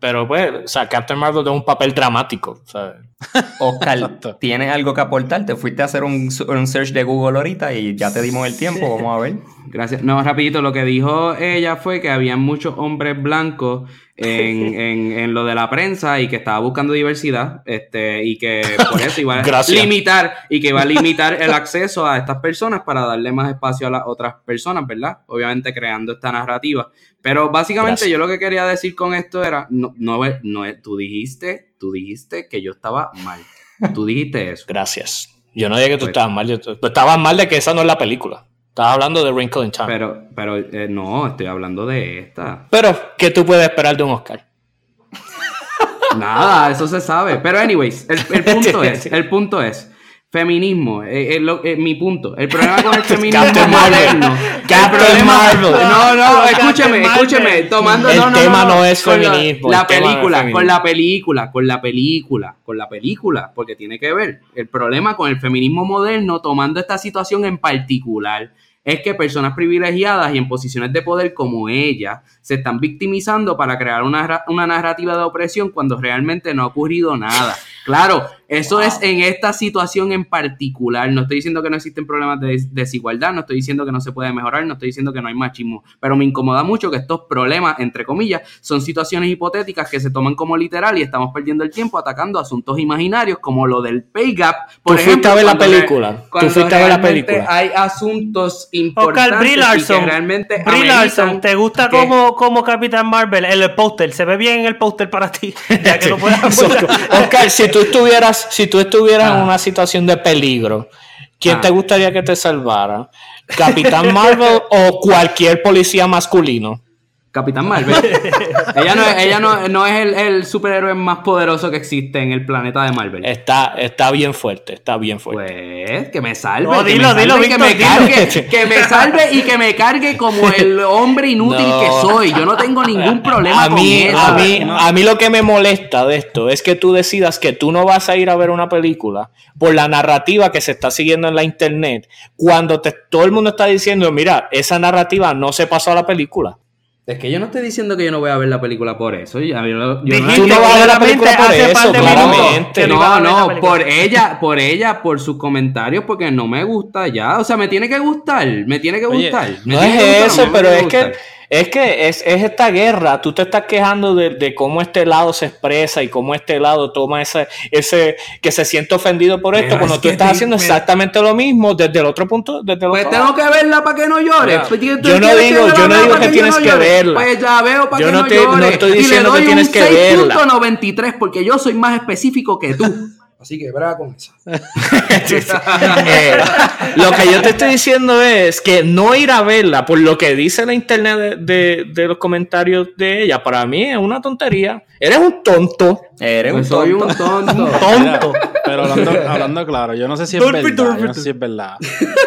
Pero pues, o sea, Captain Marvel tiene un papel dramático. ¿sabes? Oscar. ¿tienes algo que aportar? Te fuiste a hacer un, un search de Google ahorita y ya te dimos el tiempo. Vamos a ver. Gracias. No, rapidito, lo que dijo ella fue que había muchos hombres blancos en, en, en lo de la prensa y que estaba buscando diversidad, este, y que por eso iba a Gracias. limitar, y que iba a limitar el acceso a estas personas para darle más espacio a las otras personas, ¿verdad? Obviamente creando esta narrativa. Pero básicamente Gracias. yo lo que quería decir con esto era, no, no, no, tú dijiste, tú dijiste que yo estaba mal. Tú dijiste eso. Gracias. Yo no dije que tú Pues- estabas mal. Yo, tú estabas mal de que esa no es la película. Estabas hablando de Wrinkle in Time. Pero, Pero, pero eh, no, estoy hablando de esta. ¿qué tú puedes esperar de un Oscar? Nada, eso se sabe. Pero anyways, el, el punto es, el punto es, feminismo, eh, eh, lo- eh, mi punto. El problema con el feminismo Captain moderno. Captain el problema- Marvel. No, no, escúchame, escúchame. Tomando, El no, no, tema no es la- feminismo, La, no película, feminismo. con la película, con la película, con la película, porque tiene que ver. El problema con el feminismo moderno, tomando esta situación en particular, es que personas privilegiadas y en posiciones de poder como ella se están victimizando para crear una, una narrativa de opresión cuando realmente no ha ocurrido nada. Claro, Eso es en esta situación en particular. No estoy diciendo que no existen problemas de desigualdad, no estoy diciendo que no se puede mejorar, no estoy diciendo que no hay machismo, pero me incomoda mucho que estos problemas, entre comillas, son situaciones hipotéticas que se toman como literal y estamos perdiendo el tiempo atacando asuntos imaginarios como lo del pay gap. Por ¿Tú fuiste a ver la película? ¿Tú fuiste a ver la película? Hay asuntos importantes que realmente ¿te gusta como, como Capitán Marvel? El póster, ¿se ve bien el póster para ti? Ya que lo Oscar, si tú estuvieras, si tú estuvieras en ah. una situación de peligro, ¿quién te ah. gustaría que te salvara? ¿Capitán Marvel o cualquier policía masculino? Capitán Marvel. ella no, ella no, es el, superhéroe más poderoso que existe en el planeta de Marvel. Está, está bien fuerte, está bien fuerte. Pues, que me salve. que me salve, que, me cargue, que me salve y que me cargue como el hombre inútil que soy. Yo no tengo ningún problema a mí, con eso. A mí, a mí lo que me molesta de esto es que tú decidas que tú no vas a ir a ver una película por la narrativa que se está siguiendo en la internet, cuando te, todo el mundo está diciendo, mira, esa narrativa no se pasó a la película. Es que yo no estoy diciendo que yo no voy a ver la película por eso. Yo, no, tú no vas a ver la película por eso, claramente. No, no, por ella, por ella, por sus comentarios, porque no me gusta ya. O sea, me tiene que gustar, me tiene que gustar. no es eso, pero es que es que es, esta guerra, tú te estás quejando de, cómo este lado se expresa y cómo este lado toma ese, ese que se siente ofendido por esto, cuando tú estás haciendo exactamente lo mismo desde el otro punto. Desde el pues tengo que verla para que no llore. Pues, yo no digo, yo no digo que, tienes que verla. Pues ya veo para yo que no, te, no estoy diciendo que tienes que verla. 6.93 porque yo soy más específico que tú. Así que brava con eso. Eh, lo que yo te estoy diciendo es que no ir a verla por lo que dice la internet de, los comentarios de ella, para mí es una tontería. Eres un tonto. Eres pues un soy un tonto. tonto. pero hablando, claro, yo no sé si es verdad. Yo no sé si es verdad.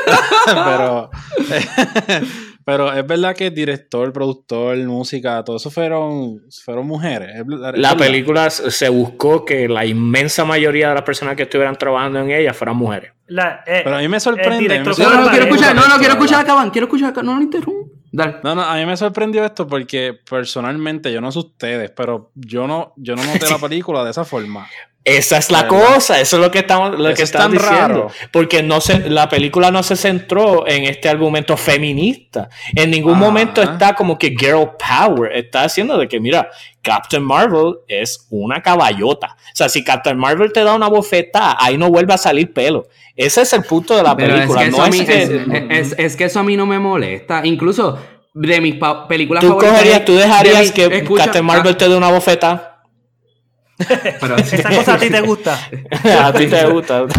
pero. Pero es verdad que director, productor, música, todo eso fueron, fueron mujeres. la película se buscó que la inmensa mayoría de las personas que estuvieran trabajando en ella fueran mujeres. Eh, Pero a mí me sorprende. no, no, quiero escuchar, no, no, quiero escuchar acaban, quiero escuchar, no lo interrumpo. No, no, a mí me sorprendió esto porque personalmente, yo no sé ustedes, pero yo no, yo no noté la película de esa forma. Esa es la cosa, eso es lo que estamos, lo que están diciendo. Porque no se, la película no se centró en este argumento feminista. En ningún momento está como que girl power. Está haciendo de que, mira, Captain Marvel es una caballota. O sea, si Captain Marvel te da una bofeta, ahí no vuelve a salir pelo. Ese es el punto de la película. Es que, eso a mí no me molesta. Incluso de mis películas ¿Tú favoritas. ¿Tú dejarías que Captain Marvel ah. te dé una bofeta? Pero esa cosa a ti te gusta. a ti te gusta.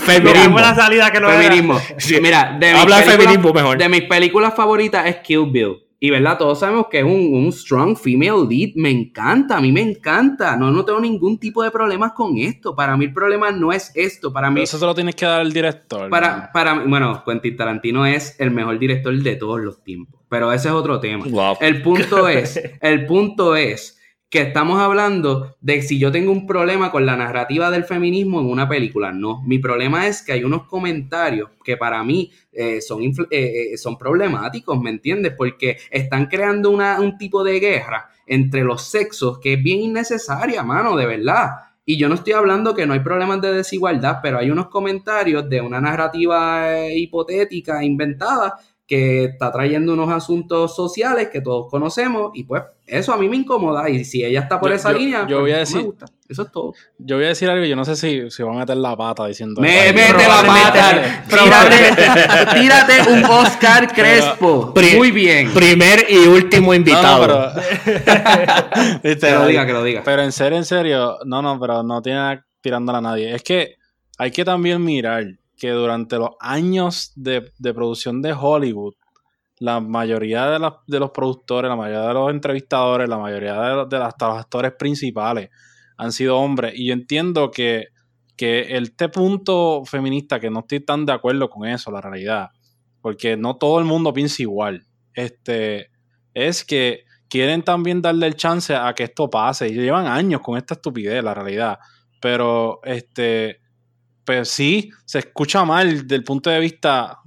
Feminismo. la salida que no Feminismo. Mira, de Habla feminismo mejor. De mis películas favoritas es Kill Bill. Y verdad, todos sabemos que es un, un, strong female lead. Me encanta, a mí me encanta. No, no tengo ningún tipo de problemas con esto. Para mí el problema no es esto. Para mí. eso se lo tienes que dar al director. Para, para bueno, Quentin Tarantino es el mejor director de todos los tiempos. Pero ese es otro tema. El punto es, el punto es que estamos hablando de si yo tengo un problema con la narrativa del feminismo en una película. No, mi problema es que hay unos comentarios que para mí eh, son, eh, eh, son problemáticos, ¿me entiendes? Porque están creando una, un tipo de guerra entre los sexos que es bien innecesaria, mano, de verdad. Y yo no estoy hablando que no hay problemas de desigualdad, pero hay unos comentarios de una narrativa hipotética, inventada, que está trayendo unos asuntos sociales que todos conocemos y pues eso a mí me incomoda y si ella está por esa línea, yo voy a pues, decir, me gusta. Eso es todo. Yo voy a decir algo, yo no sé si, si van a meter la pata diciendo... Me mete la pata. tírate, tírate, un Oscar Crespo. Muy bien. Primer y último invitado. que lo diga, que lo diga. Pero en serio, en serio, no, no, pero no tiene tirándola a nadie. Es que hay que también mirar que durante los años de, producción de Hollywood, la mayoría de, de, los productores, la mayoría de los entrevistadores, la mayoría de, de los actores principales han sido hombres. Y yo entiendo que, que este punto feminista, que no estoy tan de acuerdo con eso, la realidad, porque no todo el mundo piensa igual, este, es que quieren también darle el chance a que esto pase. Y llevan años con esta estupidez, la realidad. Pero este pues sí, se escucha mal del punto de vista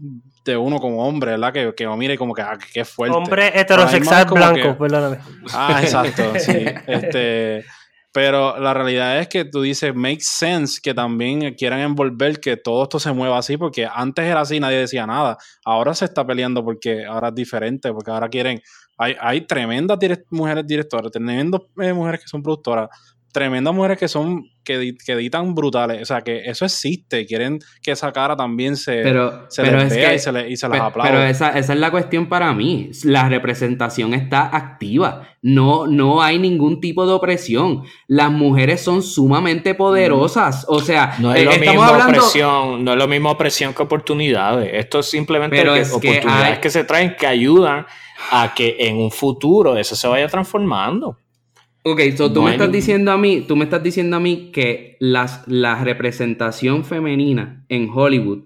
de uno como hombre, ¿verdad? Que, que mire como que, ah, que fuerte. Hombre heterosexual blanco, perdóname. Ah, exacto, sí. Este, pero la realidad es que tú dices, makes sense que también quieran envolver que todo esto se mueva así, porque antes era así, nadie decía nada. Ahora se está peleando porque ahora es diferente, porque ahora quieren. Hay, hay tremendas mujeres directoras, tremendas eh, mujeres que son productoras, tremendas mujeres que son que, que, editan brutales. O sea, que eso existe. Quieren que esa cara también se, se les vea y se, le, y se las aplaude. Pero esa, esa, es la cuestión para mí. La representación está activa. No, no hay ningún tipo de opresión. Las mujeres son sumamente poderosas. O sea, no es, lo mismo opresión, no es lo mismo opresión que oportunidades. Esto es simplemente oportunidades que se traen que ayudan a que en un futuro eso se vaya transformando. Ok, so tú me estás diciendo a mí, tú me estás diciendo a mí que las, la representación femenina en Hollywood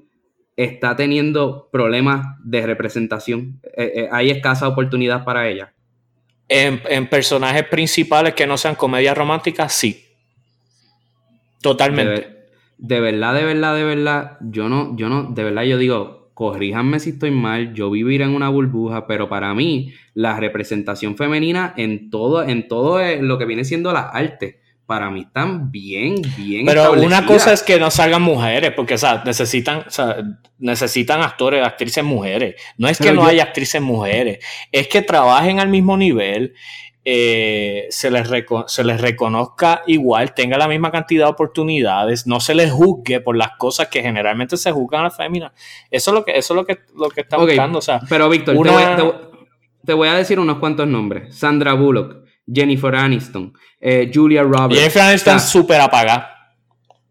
está teniendo problemas de representación. Eh, eh, hay escasa oportunidad para ella. En, personajes principales que no sean comedias románticas, sí. Totalmente. De, de, verdad, de verdad, de verdad, yo no, yo no, de verdad yo digo, corríjanme si estoy mal, yo vivir en una burbuja, pero para mí la representación femenina en todo, en todo lo que viene siendo la arte, para mí están bien, bien. Pero una cosa es que no salgan mujeres, porque o sea, necesitan, o sea, necesitan actores, actrices mujeres. No es que no haya actrices mujeres, es que trabajen al mismo nivel eh, se, les se les reconozca igual, tenga la misma cantidad de oportunidades, no se les juzgue por las cosas que generalmente se juzgan a las féminas. Eso es lo que, eso es lo que, lo que está buscando. O sea, pero Víctor, te, voy, a decir unos cuantos nombres. Sandra Bullock, Jennifer Aniston, eh, Julia Roberts. Jennifer Aniston súper apagada.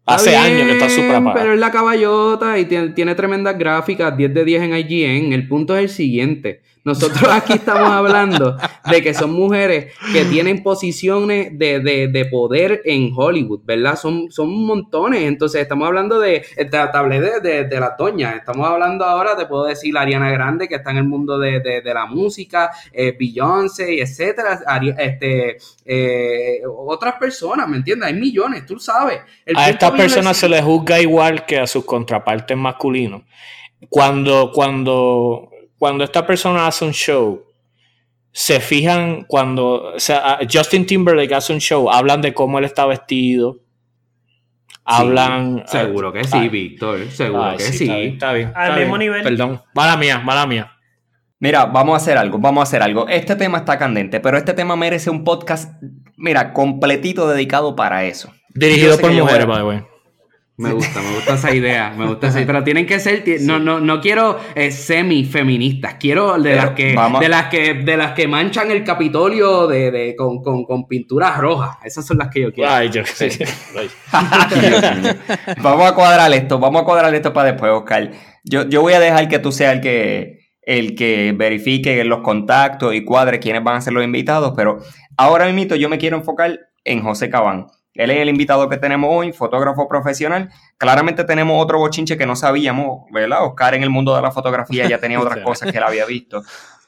Hace años que está súper apagada. Pero es la caballota y tiene, tiene tremendas gráficas, 10 de 10 en IGN. El punto es el siguiente nosotros aquí estamos hablando de que son mujeres que tienen posiciones de, poder en Hollywood, ¿verdad? Son, son montones. Entonces, estamos hablando de, de, de, de, la doña. Estamos hablando ahora, te puedo decir, Ariana Grande, que está en el mundo de, la música, eh, Beyoncé, etcétera. Este, eh, otras personas, ¿me entiendes? Hay millones, tú sabes. a estas personas se les juzga igual que a sus contrapartes masculinos. Cuando, cuando cuando esta persona hace un show, se fijan cuando o sea, Justin Timberlake hace un show, hablan de cómo él está vestido. Hablan. seguro que sí, Víctor. Seguro que sí. Está bien. Al mismo nivel. Perdón. Mala mía, mala mía. Mira, vamos a hacer algo, vamos a hacer algo. Este tema está candente, pero este tema merece un podcast, mira, completito dedicado para eso. Dirigido por mujeres, by the way. Me gusta, me gusta esa idea, me gusta esa Pero tienen que ser, no, no, no quiero eh, semi-feministas, quiero de las que, de las que, de las que manchan el Capitolio de, de con, con, con, pinturas rojas. Esas son las que yo quiero. Ay, yo, vamos a cuadrar esto, vamos a cuadrar esto para después, Oscar. Yo, yo voy a dejar que tú seas el que, el que verifique los contactos y cuadre quiénes van a ser los invitados, pero ahora mismo yo me quiero enfocar en José Cabán. Él es el invitado que tenemos hoy, fotógrafo profesional. Claramente tenemos otro bochinche que no sabíamos, ¿verdad? Oscar en el mundo de la fotografía ya tenía otras cosas que él había visto.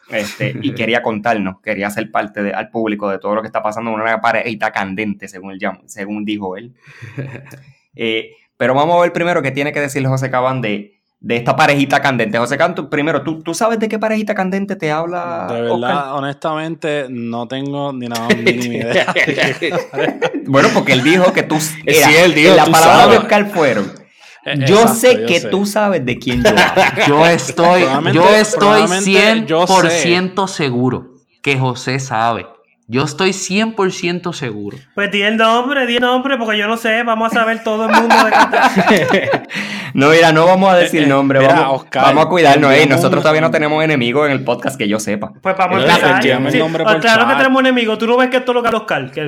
Este, y quería contarnos, quería ser parte de, al público de todo lo que está pasando en una parejita candente, según, él, según dijo él. Eh, pero vamos a ver primero qué tiene que decirle José Cabán de de esta parejita candente. José Canto, primero, ¿tú, ¿tú sabes de qué parejita candente te habla? De verdad, honestamente, no tengo ni nada ni idea. bueno, porque él dijo que tú. Era, él dijo, la palabra de Oscar fueron. Eh, yo sé que tú sabes de quién yo hablo. Yo estoy, yo estoy 100% seguro que José sabe. Yo estoy 100% seguro. Pues di el nombre, di el nombre, porque yo no sé, vamos a saber todo el mundo de No, mira, no vamos a decir nombre, vamos, vamos, a cuidarnos. nosotros todavía no tenemos enemigos en el podcast que yo sepa. Pues vamos a empezar. Sí, oh, claro que tenemos enemigos. Tú no ves que esto lo que Oscar, que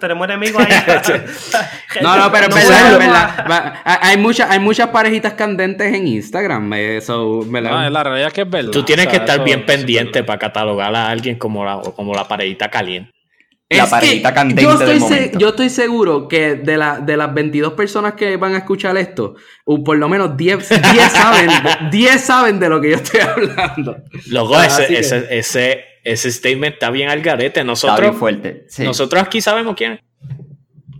tenemos enemigos ahí. no, no, pero es verdad, Hay, muchas, hay muchas parejitas candentes en Instagram. Eso, No, la realidad es que es verdad. Tú tienes que estar bien pendiente para catalogar a alguien como la, como la parejita caliente la parejita candente yo estoy, yo estoy seguro que de, la, de las 22 personas que van a escuchar esto, por lo menos 10, 10 saben, 10 saben de lo que yo estoy hablando. Loco, ese, ese, ese, ese, statement está bien al garete. Nosotros, fuerte. nosotros aquí sabemos quién es.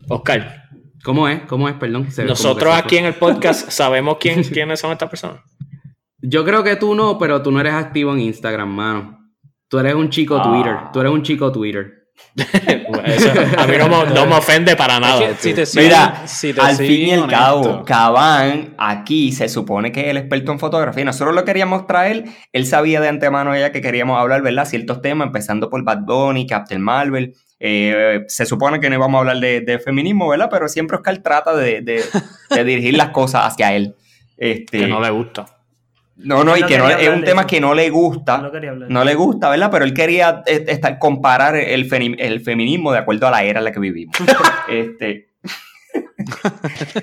Oscar. ¿Cómo es? ¿Cómo es? Perdón. Nosotros aquí en el podcast sabemos quién, quiénes son estas personas. Yo creo que tú no, pero tú no eres activo en Instagram, mano. Tú eres un chico Twitter. Ah. Tú eres un chico Twitter. a mí no me, ofende para nada. Mira, al fin y al cabo, Cabán aquí se supone que es el experto en fotografía. Nosotros lo queríamos traer. Él sabía de antemano ya que queríamos hablar, ¿verdad? Ciertos temas, empezando por Bad Bunny, Captain Marvel. Eh, se supone que no íbamos a hablar de, feminismo, ¿verdad? Pero siempre Oscar trata de, de dirigir las cosas hacia él. Este, que no le gusta. No, no, y que no, es un tema que no le gusta. No, le gusta, ¿verdad? Pero él quería eh, estar, comparar el, el, feminismo de acuerdo a la era en la que vivimos. este,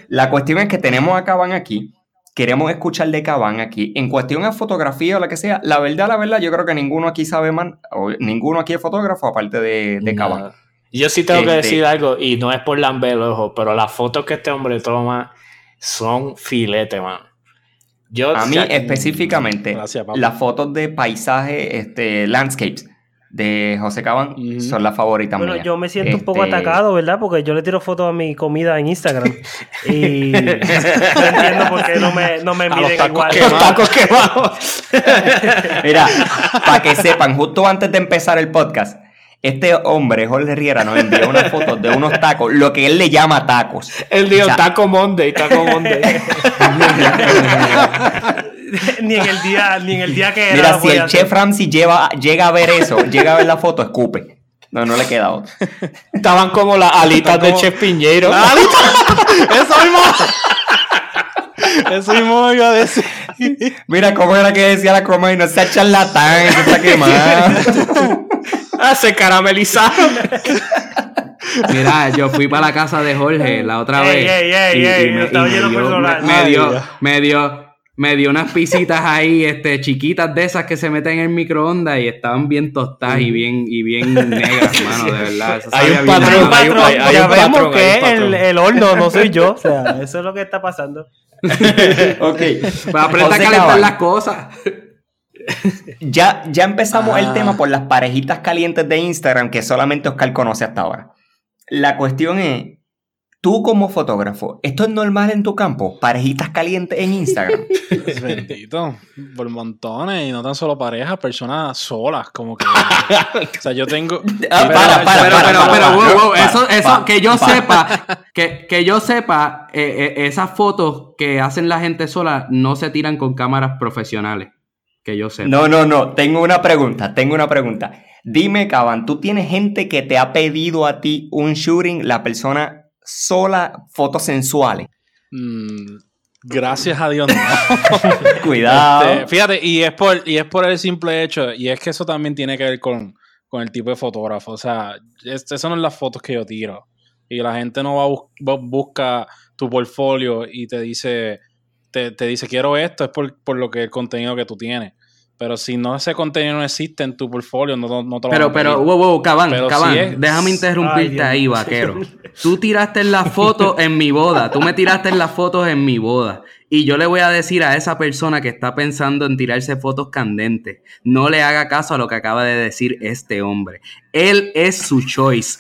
la cuestión es que tenemos a Caban aquí. Queremos escuchar de Caban aquí. En cuestión a fotografía o lo que sea, la verdad, la verdad, yo creo que ninguno aquí sabe más, o ninguno aquí es fotógrafo aparte de, de Caban. Yo sí tengo que este decir algo, y no es por lamber ojo, pero las fotos que este hombre toma son filete, man a mí específicamente, las fotos de paisaje, este, landscapes de José Cabán son las favoritas bueno, yo me siento un poco este, atacado, ¿verdad? Porque yo le tiro fotos a mi comida en Instagram. y no entiendo por qué no me, no me miden igual. Los tacos quemados. Mira, para que sepan, justo antes de empezar el podcast, este hombre, Jorge Riera, nos envió unas fotos de unos tacos, lo que él le llama tacos. Él dijo taco Monday, taco Monday. ni en el día, ni en el día que Mira, si el chef Ramsey lleva, llega a ver eso, llega a ver la foto, escupe. No, no le queda otro. Estaban como las alitas de Chef Piñero. Eso mismo. Eso mismo iba a decir. Mira cómo era que decía la croma y no sea charlatán, se está quemado. Ah, se caramelizaron. Mira, yo fui para la casa de Jorge la otra vez. y, me, dio, me, dio, me dio unas pisitas ahí, este, chiquitas de esas que se meten en el microondas y estaban bien tostadas y bien, y bien negras, hermano, de verdad. hay, un patrón, hay, ya vemos que el, el, horno, no soy yo. O sea, eso es lo que está pasando. ok. Pues aprender a calentar las cosas ya, ya empezamos el tema ah. por las parejitas calientes de Instagram que solamente Oscar conoce hasta ahora. La cuestión es, tú como fotógrafo, ¿esto es normal en tu campo? Parejitas calientes en Instagram. Bendito, por montones, y no tan solo parejas, personas solas, como que... o sea, yo tengo... Ah, para, para, pero, pero, eso, eso, que yo sepa, que, que yo sepa, eh, eh, esas fotos que hacen la gente sola no se tiran con cámaras profesionales que yo sé. No, no, no. Tengo una pregunta. Tengo una pregunta. Dime, Caban, ¿tú tienes gente que te ha pedido a ti un shooting, la persona sola, fotos sensuales? Mm, gracias a Dios, no. Cuidado. Este, fíjate, y es, por, y es por el simple hecho, y es que eso también tiene que ver con, el tipo de fotógrafo. O sea, esas son las fotos que yo tiro. Y la gente no va a busca tu portfolio y te dice te, dice quiero esto, es por, lo que el contenido que tú tienes. Pero si no ese contenido no existe en tu portfolio, no, no te lo Pero, pero, wow, wow, Cabán, Cabán, déjame interrumpirte ahí, vaquero. Tú tiraste las fotos en mi boda, tú me tiraste las fotos en mi boda. Y yo le voy a decir a esa persona que está pensando en tirarse fotos candentes, no le haga caso a lo que acaba de decir este hombre. Él es su choice.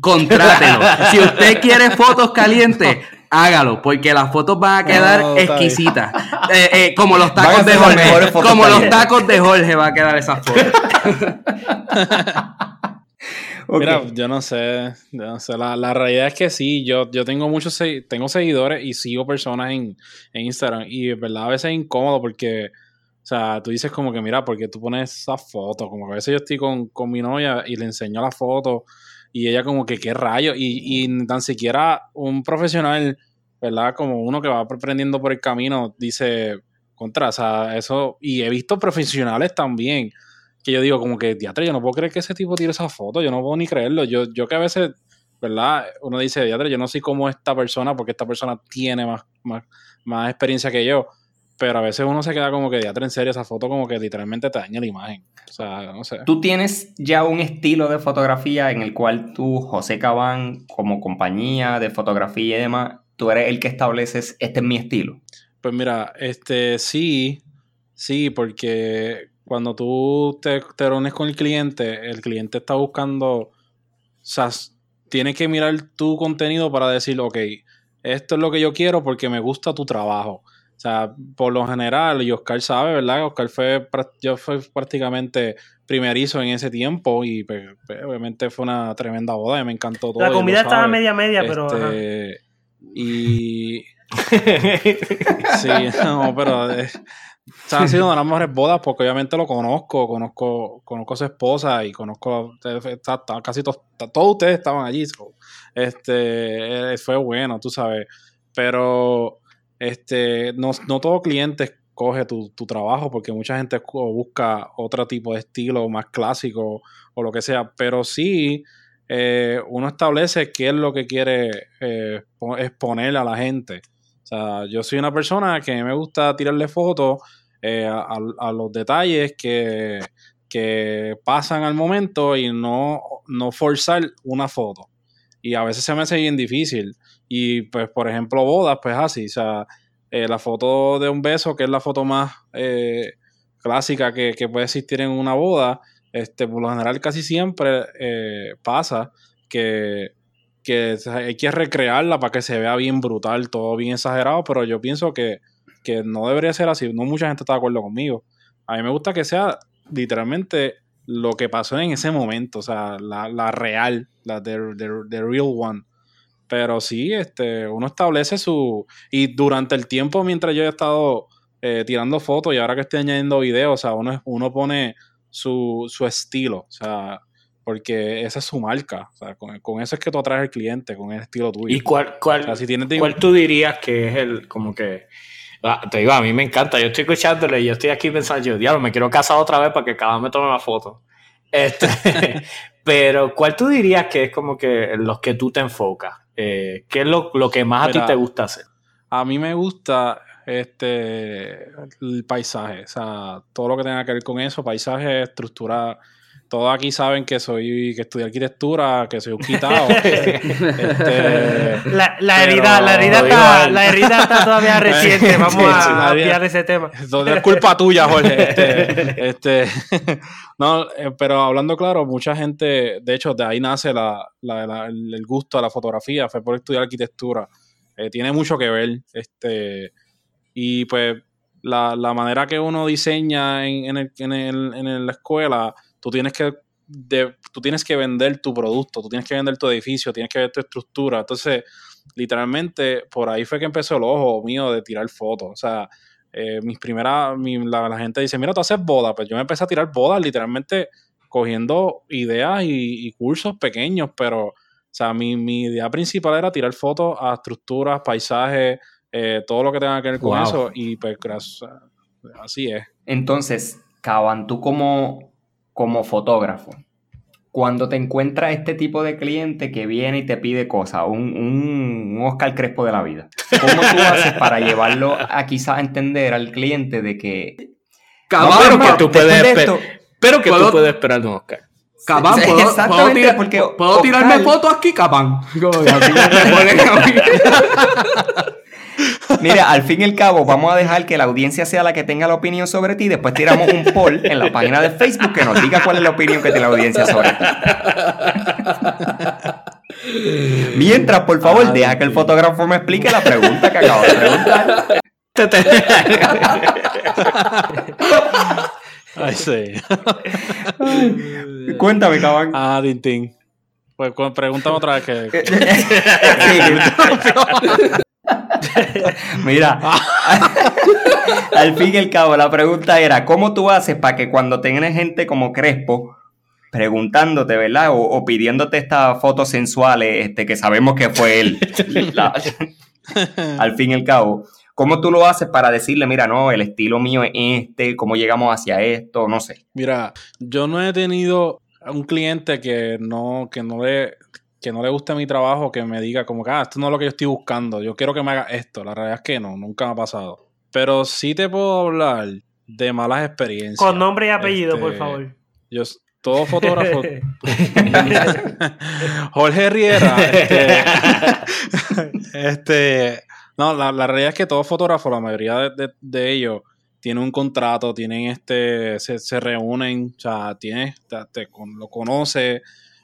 Contrátelo. Si usted quiere fotos calientes, hágalo, porque las fotos van a quedar exquisitas. Eh, eh, como los tacos de Jorge. Como los tacos de Jorge va a quedar esas fotos. Mira, yo no sé, La, realidad es que sí, yo, yo tengo muchos tengo seguidores y sigo personas en, Instagram y es verdad a veces es incómodo porque, o sea, tú dices como que mira, porque tú pones esas fotos, como que a veces yo estoy con, con mi novia y le enseño la foto y ella como que qué rayo, y, y tan siquiera un profesional, ¿verdad? Como uno que va aprendiendo por el camino, dice, contra, o sea, eso, y he visto profesionales también, que yo digo como que, teatro, yo no puedo creer que ese tipo tire esa foto, yo no puedo ni creerlo, yo, yo que a veces, ¿verdad? Uno dice, teatro, yo no sé cómo esta persona, porque esta persona tiene más, más, más experiencia que yo, pero a veces uno se queda como que teatro en serio, esa foto como que literalmente te daña la imagen. O sea, no sé. Tú tienes ya un estilo de fotografía en el cual tú, José Cabán, como compañía de fotografía y demás, tú eres el que estableces, este es mi estilo. Pues mira, este sí, sí, porque cuando tú te, te reúnes con el cliente, el cliente está buscando, o sea, tienes que mirar tu contenido para decir, ok, esto es lo que yo quiero porque me gusta tu trabajo. O sea, por lo general, y Oscar sabe, ¿verdad? Oscar fue, yo fue prácticamente primerizo en ese tiempo y pues, pues, obviamente fue una tremenda boda y me encantó todo. La comida estaba media media, pero... Este, y... sí, no, pero... Eh, ha sido una de las mejores bodas porque obviamente lo conozco, conozco, conozco a su esposa y conozco casi todos, todos ustedes estaban allí. este, eh, fue bueno, tú sabes. Pero este, no, no todo cliente coge tu, trabajo porque mucha gente busca otro tipo de estilo más clásico o lo que sea. Pero sí, eh, uno establece qué es lo que quiere eh, exponer a la gente. O sea, yo soy una persona que me gusta tirarle fotos eh, a, los detalles que, que, pasan al momento y no, no forzar una foto. Y a veces se me hace bien difícil. Y pues, por ejemplo, bodas, pues así. O sea, eh, la foto de un beso, que es la foto más eh, clásica que, puede existir en una boda, este, por lo general casi siempre pasa que, que hay que recrearla para que se vea bien brutal, todo bien exagerado, pero yo pienso que que no debería ser así. No mucha gente está de acuerdo conmigo. A mí me gusta que sea literalmente lo que pasó en ese momento, o sea, la, real, la the, real one. Pero sí, este, uno establece su... Y durante el tiempo, mientras yo he estado eh, tirando fotos y ahora que estoy añadiendo videos, o sea, uno, uno pone su, estilo, o sea, porque esa es su marca. O sea, con, eso es que tú atraes al cliente, con el estilo tuyo. ¿Y cuál, cuál, cuál tú dirías que es el, como que Ah, te digo, a mí me encanta. Yo estoy escuchándole y yo estoy aquí pensando, yo, diablo, me quiero casar otra vez para que cada vez me tome más fotos. Este, pero, ¿cuál tú dirías que es como que los que tú te enfocas? Eh, ¿Qué es lo, que más a ti te gusta hacer? A mí me gusta este el paisaje, o sea, todo lo que tenga que ver con eso, paisaje, estructura, todos aquí saben que soy que estudié arquitectura, que soy un quitado. Este, la, la, herida, la, herida está, la herida está todavía reciente. Vamos a cambiar ese tema. Es culpa tuya, Jorge. Este, este no, eh, pero hablando claro, mucha gente, de hecho, de ahí nace la, el gusto a la fotografía, fue por estudiar arquitectura. Eh, tiene mucho que ver. Este, y pues la, manera que uno diseña en, en, el, en la escuela tú tienes que tú tienes que vender tu producto, tú tienes que vender tu edificio, tienes que vender tu estructura. Entonces, literalmente, por ahí fue que empezó el ojo mío de tirar fotos. O sea, eh, mis primeras, la, gente dice, mira, tú haces bodas. Pues yo me empecé a tirar bodas literalmente cogiendo ideas y, cursos pequeños, pero, o sea, mi, idea principal era tirar fotos a estructuras, paisajes, eh, todo lo que tenga que ver con eso. Y pues, así es. Entonces, Caban, tú como como fotógrafo, cuando te encuentras este tipo de cliente que viene y te pide cosas, un, un, Oscar Crespo de la vida, ¿cómo tú haces para llevarlo a quizás entender al cliente de que... pero que tú puedes, pero que tú puedes esperar un Oscar. Cabán, ¿puedo, ¿puedo, tirarme fotos aquí, Cabán? Mira, al fin y al cabo, vamos a dejar que la audiencia sea la que tenga la opinión sobre ti. Después tiramos un poll en la página de Facebook que nos diga cuál es la opinión que tiene la audiencia sobre ti. Mientras, por favor, deja que el fotógrafo me explique la pregunta que acabo de preguntar. Ay, sí. Cuéntame, cabrón. Ah, Tintín. Pues pregúntame otra vez que. Mira, al fin y al cabo, la pregunta era: ¿cómo tú haces para que cuando tengas gente como Crespo preguntándote, ¿verdad? O, pidiéndote estas fotos sensuales, este, que sabemos que fue él, al fin y al cabo, ¿cómo tú lo haces para decirle, mira, no, el estilo mío es este, cómo llegamos hacia esto, no sé? Mira, yo no he tenido un cliente que no, que no le que no le guste mi trabajo, que me diga como que, ah, esto no es lo que yo estoy buscando, yo quiero que me haga esto. La realidad es que no, nunca me ha pasado. Pero sí te puedo hablar de malas experiencias. Con nombre y apellido, por este, favor. Yo, todo fotógrafo. Jorge Riera. Este, este no, la, realidad es que todo fotógrafo, la mayoría de, ellos, tienen un contrato, tienen este, se, reúnen, o sea, tienes, te, lo conoce,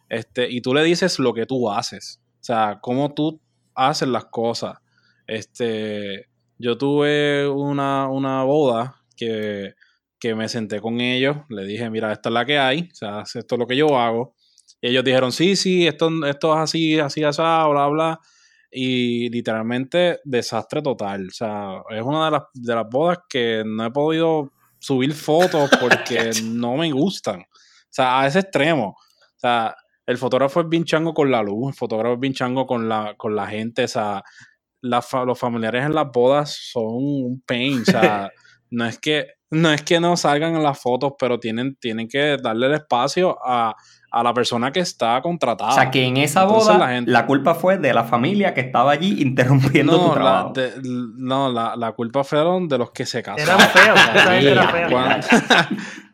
Este, y tú le dices lo que tú haces. O sea, cómo tú haces las cosas. Este, yo tuve una, una boda que, que, me senté con ellos, le dije, mira, esta es la que hay, o sea, esto es lo que yo hago. Y ellos dijeron, sí, sí, esto, esto es así, así, así, bla, bla. Y literalmente desastre total. O sea, es una de las, de las bodas que no he podido subir fotos porque no me gustan. O sea, a ese extremo. O sea, el fotógrafo es bien chango con la luz, el fotógrafo es bien chango con la, con la gente. O sea, los familiares en las bodas son un pain. O sea, no es que no es que no salgan en las fotos, pero tienen, tienen que darle el espacio a, a la persona que está contratada. O sea, que en esa boda la, culpa fue de la familia que estaba allí interrumpiendo tu trabajo. no, la, la, culpa fueron de los que se casaron. Eran feos.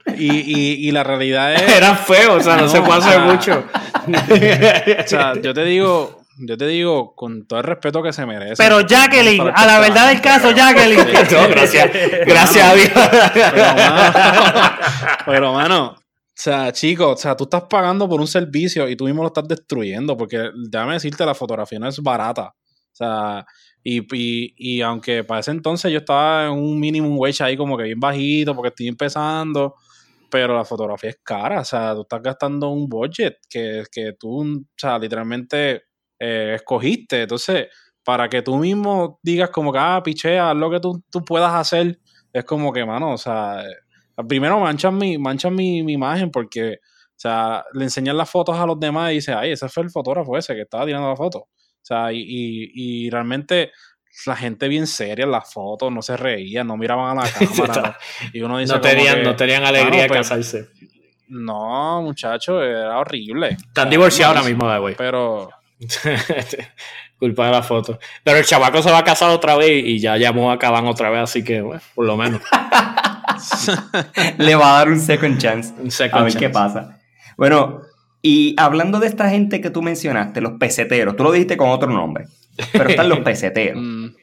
y, y, y, la realidad es... Eran feos, o sea, no, se puede hacer mucho. o sea, yo te digo, yo te digo con todo el respeto que se merece. Pero Jacqueline, a la verdad del caso, Jacqueline. gracias, gracias a Dios. pero, mano, o sea, chicos, o sea, tú estás pagando por un servicio y tú mismo lo estás destruyendo, porque déjame decirte, la fotografía no es barata. O sea, y, y, y aunque para ese entonces yo estaba en un minimum wage ahí como que bien bajito, porque estoy empezando, pero la fotografía es cara. O sea, tú estás gastando un budget que, que tú, o sea, literalmente eh, escogiste. Entonces, para que tú mismo digas como que, ah, pichea, lo que tú, tú puedas hacer, es como que, mano, o sea primero manchan mi, manchan mi, imagen porque, o sea, le enseñan las fotos a los demás y dice, ay, ese fue el fotógrafo ese que estaba tirando la foto. O sea, y, y, realmente la gente bien seria en las fotos, no se reían, no miraban a la cámara. y uno dice no, tenían, no tenían alegría de pues, casarse. No, muchacho, era horrible. Están divorciados ahora mismo, güey. Pero... Culpa de la foto. Pero el chavaco se va a casar otra vez y ya llamó a Caban otra vez, así que, bueno, por lo menos. Le va a dar un second chance. a ver qué pasa. Bueno, y hablando de esta gente que tú mencionaste, los peseteros, tú lo dijiste con otro nombre, pero están los peseteros. Mm.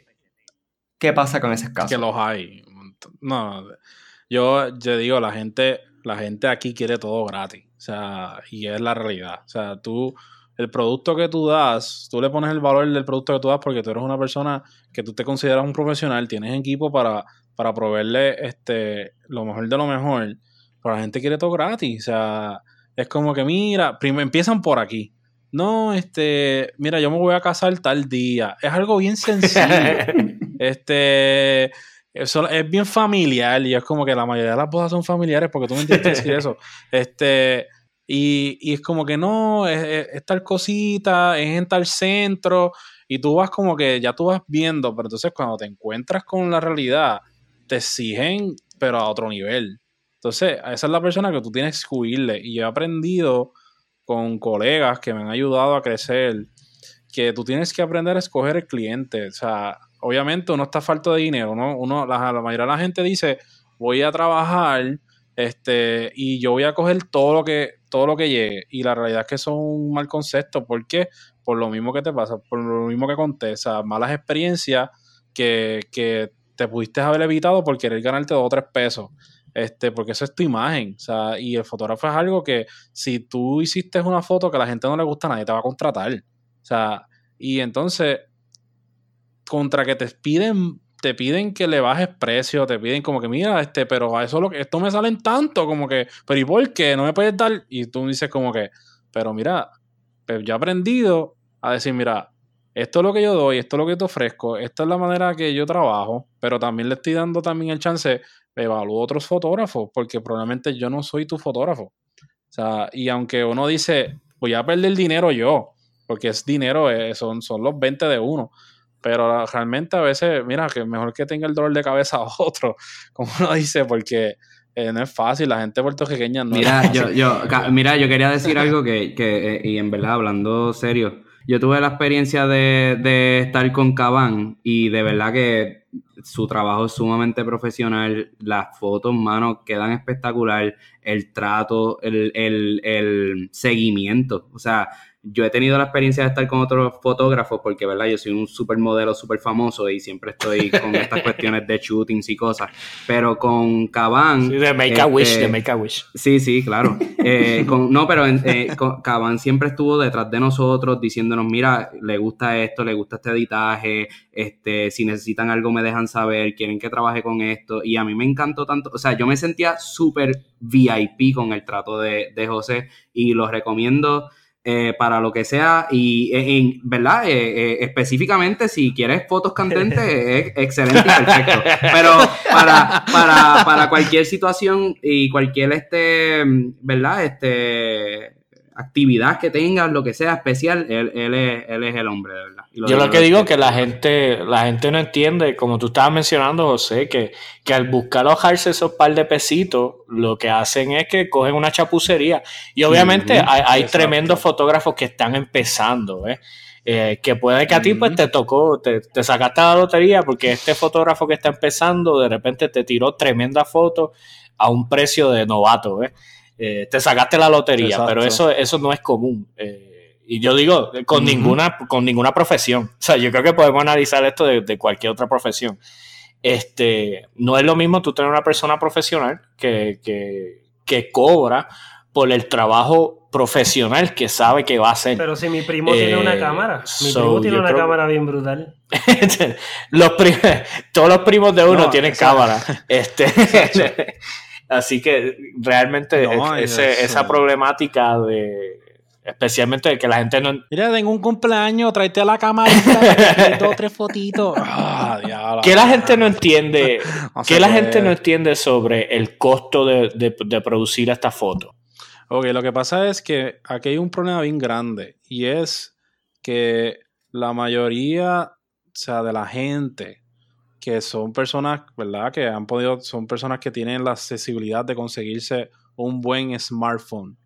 ¿Qué pasa con esos casos? Que los hay. No, yo, yo digo, la gente, la gente aquí quiere todo gratis. O sea, y es la realidad. O sea, tú, el producto que tú das, tú le pones el valor del producto que tú das porque tú eres una persona que tú te consideras un profesional, tienes equipo para para proveerle este, lo mejor de lo mejor. Pero la gente quiere todo gratis. O sea, es como que, mira, primero empiezan por aquí. No, este, mira, yo me voy a casar tal día. Es algo bien sencillo. este, eso es bien familiar y es como que la mayoría de las bodas son familiares porque tú me entiendes decir eso. Este, y, es como que no, es, es, tal cosita, es en tal centro y tú vas como que ya tú vas viendo, pero entonces cuando te encuentras con la realidad, te exigen, pero a otro nivel. Entonces, esa es la persona que tú tienes que huirle. Y yo he aprendido con colegas que me han ayudado a crecer que tú tienes que aprender a escoger el cliente. O sea, obviamente uno está falto de dinero, ¿no? Uno, la, mayoría de la gente dice, voy a trabajar este, y yo voy a coger todo lo que, todo lo que llegue. Y la realidad es que eso es un mal concepto. ¿Por qué? Por lo mismo que te pasa, por lo mismo que conté. O sea, malas experiencias que, que te pudiste haber evitado por querer ganarte dos o tres pesos. Este, porque eso es tu imagen. O sea, y el fotógrafo es algo que si tú hiciste una foto que a la gente no le gusta, nadie te va a contratar. O sea, y entonces, contra que te piden, te piden que le bajes precio, te piden como que, mira, este, pero a eso lo que, esto me salen tanto, como que, pero ¿y por qué? No me puedes dar. Y tú dices como que, pero mira, pero yo he aprendido a decir, mira, esto es lo que yo doy, esto es lo que te ofrezco, esta es la manera que yo trabajo, pero también le estoy dando también el chance, evalúo otros fotógrafos, porque probablemente yo no soy tu fotógrafo. O sea, y aunque uno dice, voy a perder dinero yo, porque es dinero, eh, son, son los 20 de uno, pero realmente a veces, mira, que mejor que tenga el dolor de cabeza a otro, como uno dice, porque eh, no es fácil, la gente puertorriqueña no mira, yo, yo, mira, yo quería decir algo que, que eh, y en verdad, hablando serio, yo tuve la experiencia de, estar con Cabán y de verdad que su trabajo es sumamente profesional, las fotos, mano, quedan espectacular, el trato, el, seguimiento. O sea, yo he tenido la experiencia de estar con otros fotógrafos porque, ¿verdad? Yo soy un supermodelo súper famoso y siempre estoy con estas cuestiones de shootings y cosas. Pero con Caban... Sí, de Make a Wish, de Make a Wish. Sí, sí, claro. Eh, no, pero eh, Caban siempre estuvo detrás de nosotros diciéndonos, mira, le gusta esto, le gusta este editaje, este, si necesitan algo me dejan saber, quieren que trabaje con esto. Y a mí me encantó tanto, o sea, yo me sentía súper VIP con el trato de, de José y lo recomiendo eh, para lo que sea. Y, eh, en, ¿verdad? Eh, específicamente, si quieres fotos candentes, es excelente y perfecto. Pero para, para, para cualquier situación y cualquier, este, ¿verdad? Este actividad que tengas, lo que sea especial, él, él, es, él es el hombre, de verdad. Yo lo que digo es que la gente, la gente no entiende, como tú estabas mencionando, José, que, que al buscar alojarse esos par de pesitos, lo que hacen es que cogen una chapucería. Y obviamente hay, hay tremendos fotógrafos que están empezando, ¿eh? Eh, que puede que a ti pues te tocó, te, te, sacaste la lotería porque este fotógrafo que está empezando de repente te tiró tremenda foto a un precio de novato, ¿eh? Eh, te sacaste la lotería, pero eso, eso no es común. Eh, y yo digo, con, ninguna, con ninguna profesión. O sea, yo creo que podemos analizar esto de, cualquier otra profesión. Este, no es lo mismo tú tener una persona profesional que, que, cobra por el trabajo profesional que sabe que va a hacer. Pero si mi primo tiene una eh, cámara, mi primo tiene una cámara bien brutal. los todos los primos de uno tienen cámara. Este, Así que realmente esa problemática de especialmente de que la gente no mira tengo un cumpleaños tráete a la cámara dos tres fotitos. Ah, que la gente no entiende que la gente no entiende sobre el costo de, de, producir esta foto ok lo que pasa es que aquí hay un problema bien grande y es que la mayoría o sea de la gente que son personas, ¿verdad? Que han podido, son personas que tienen la accesibilidad de conseguirse un buen smartphone.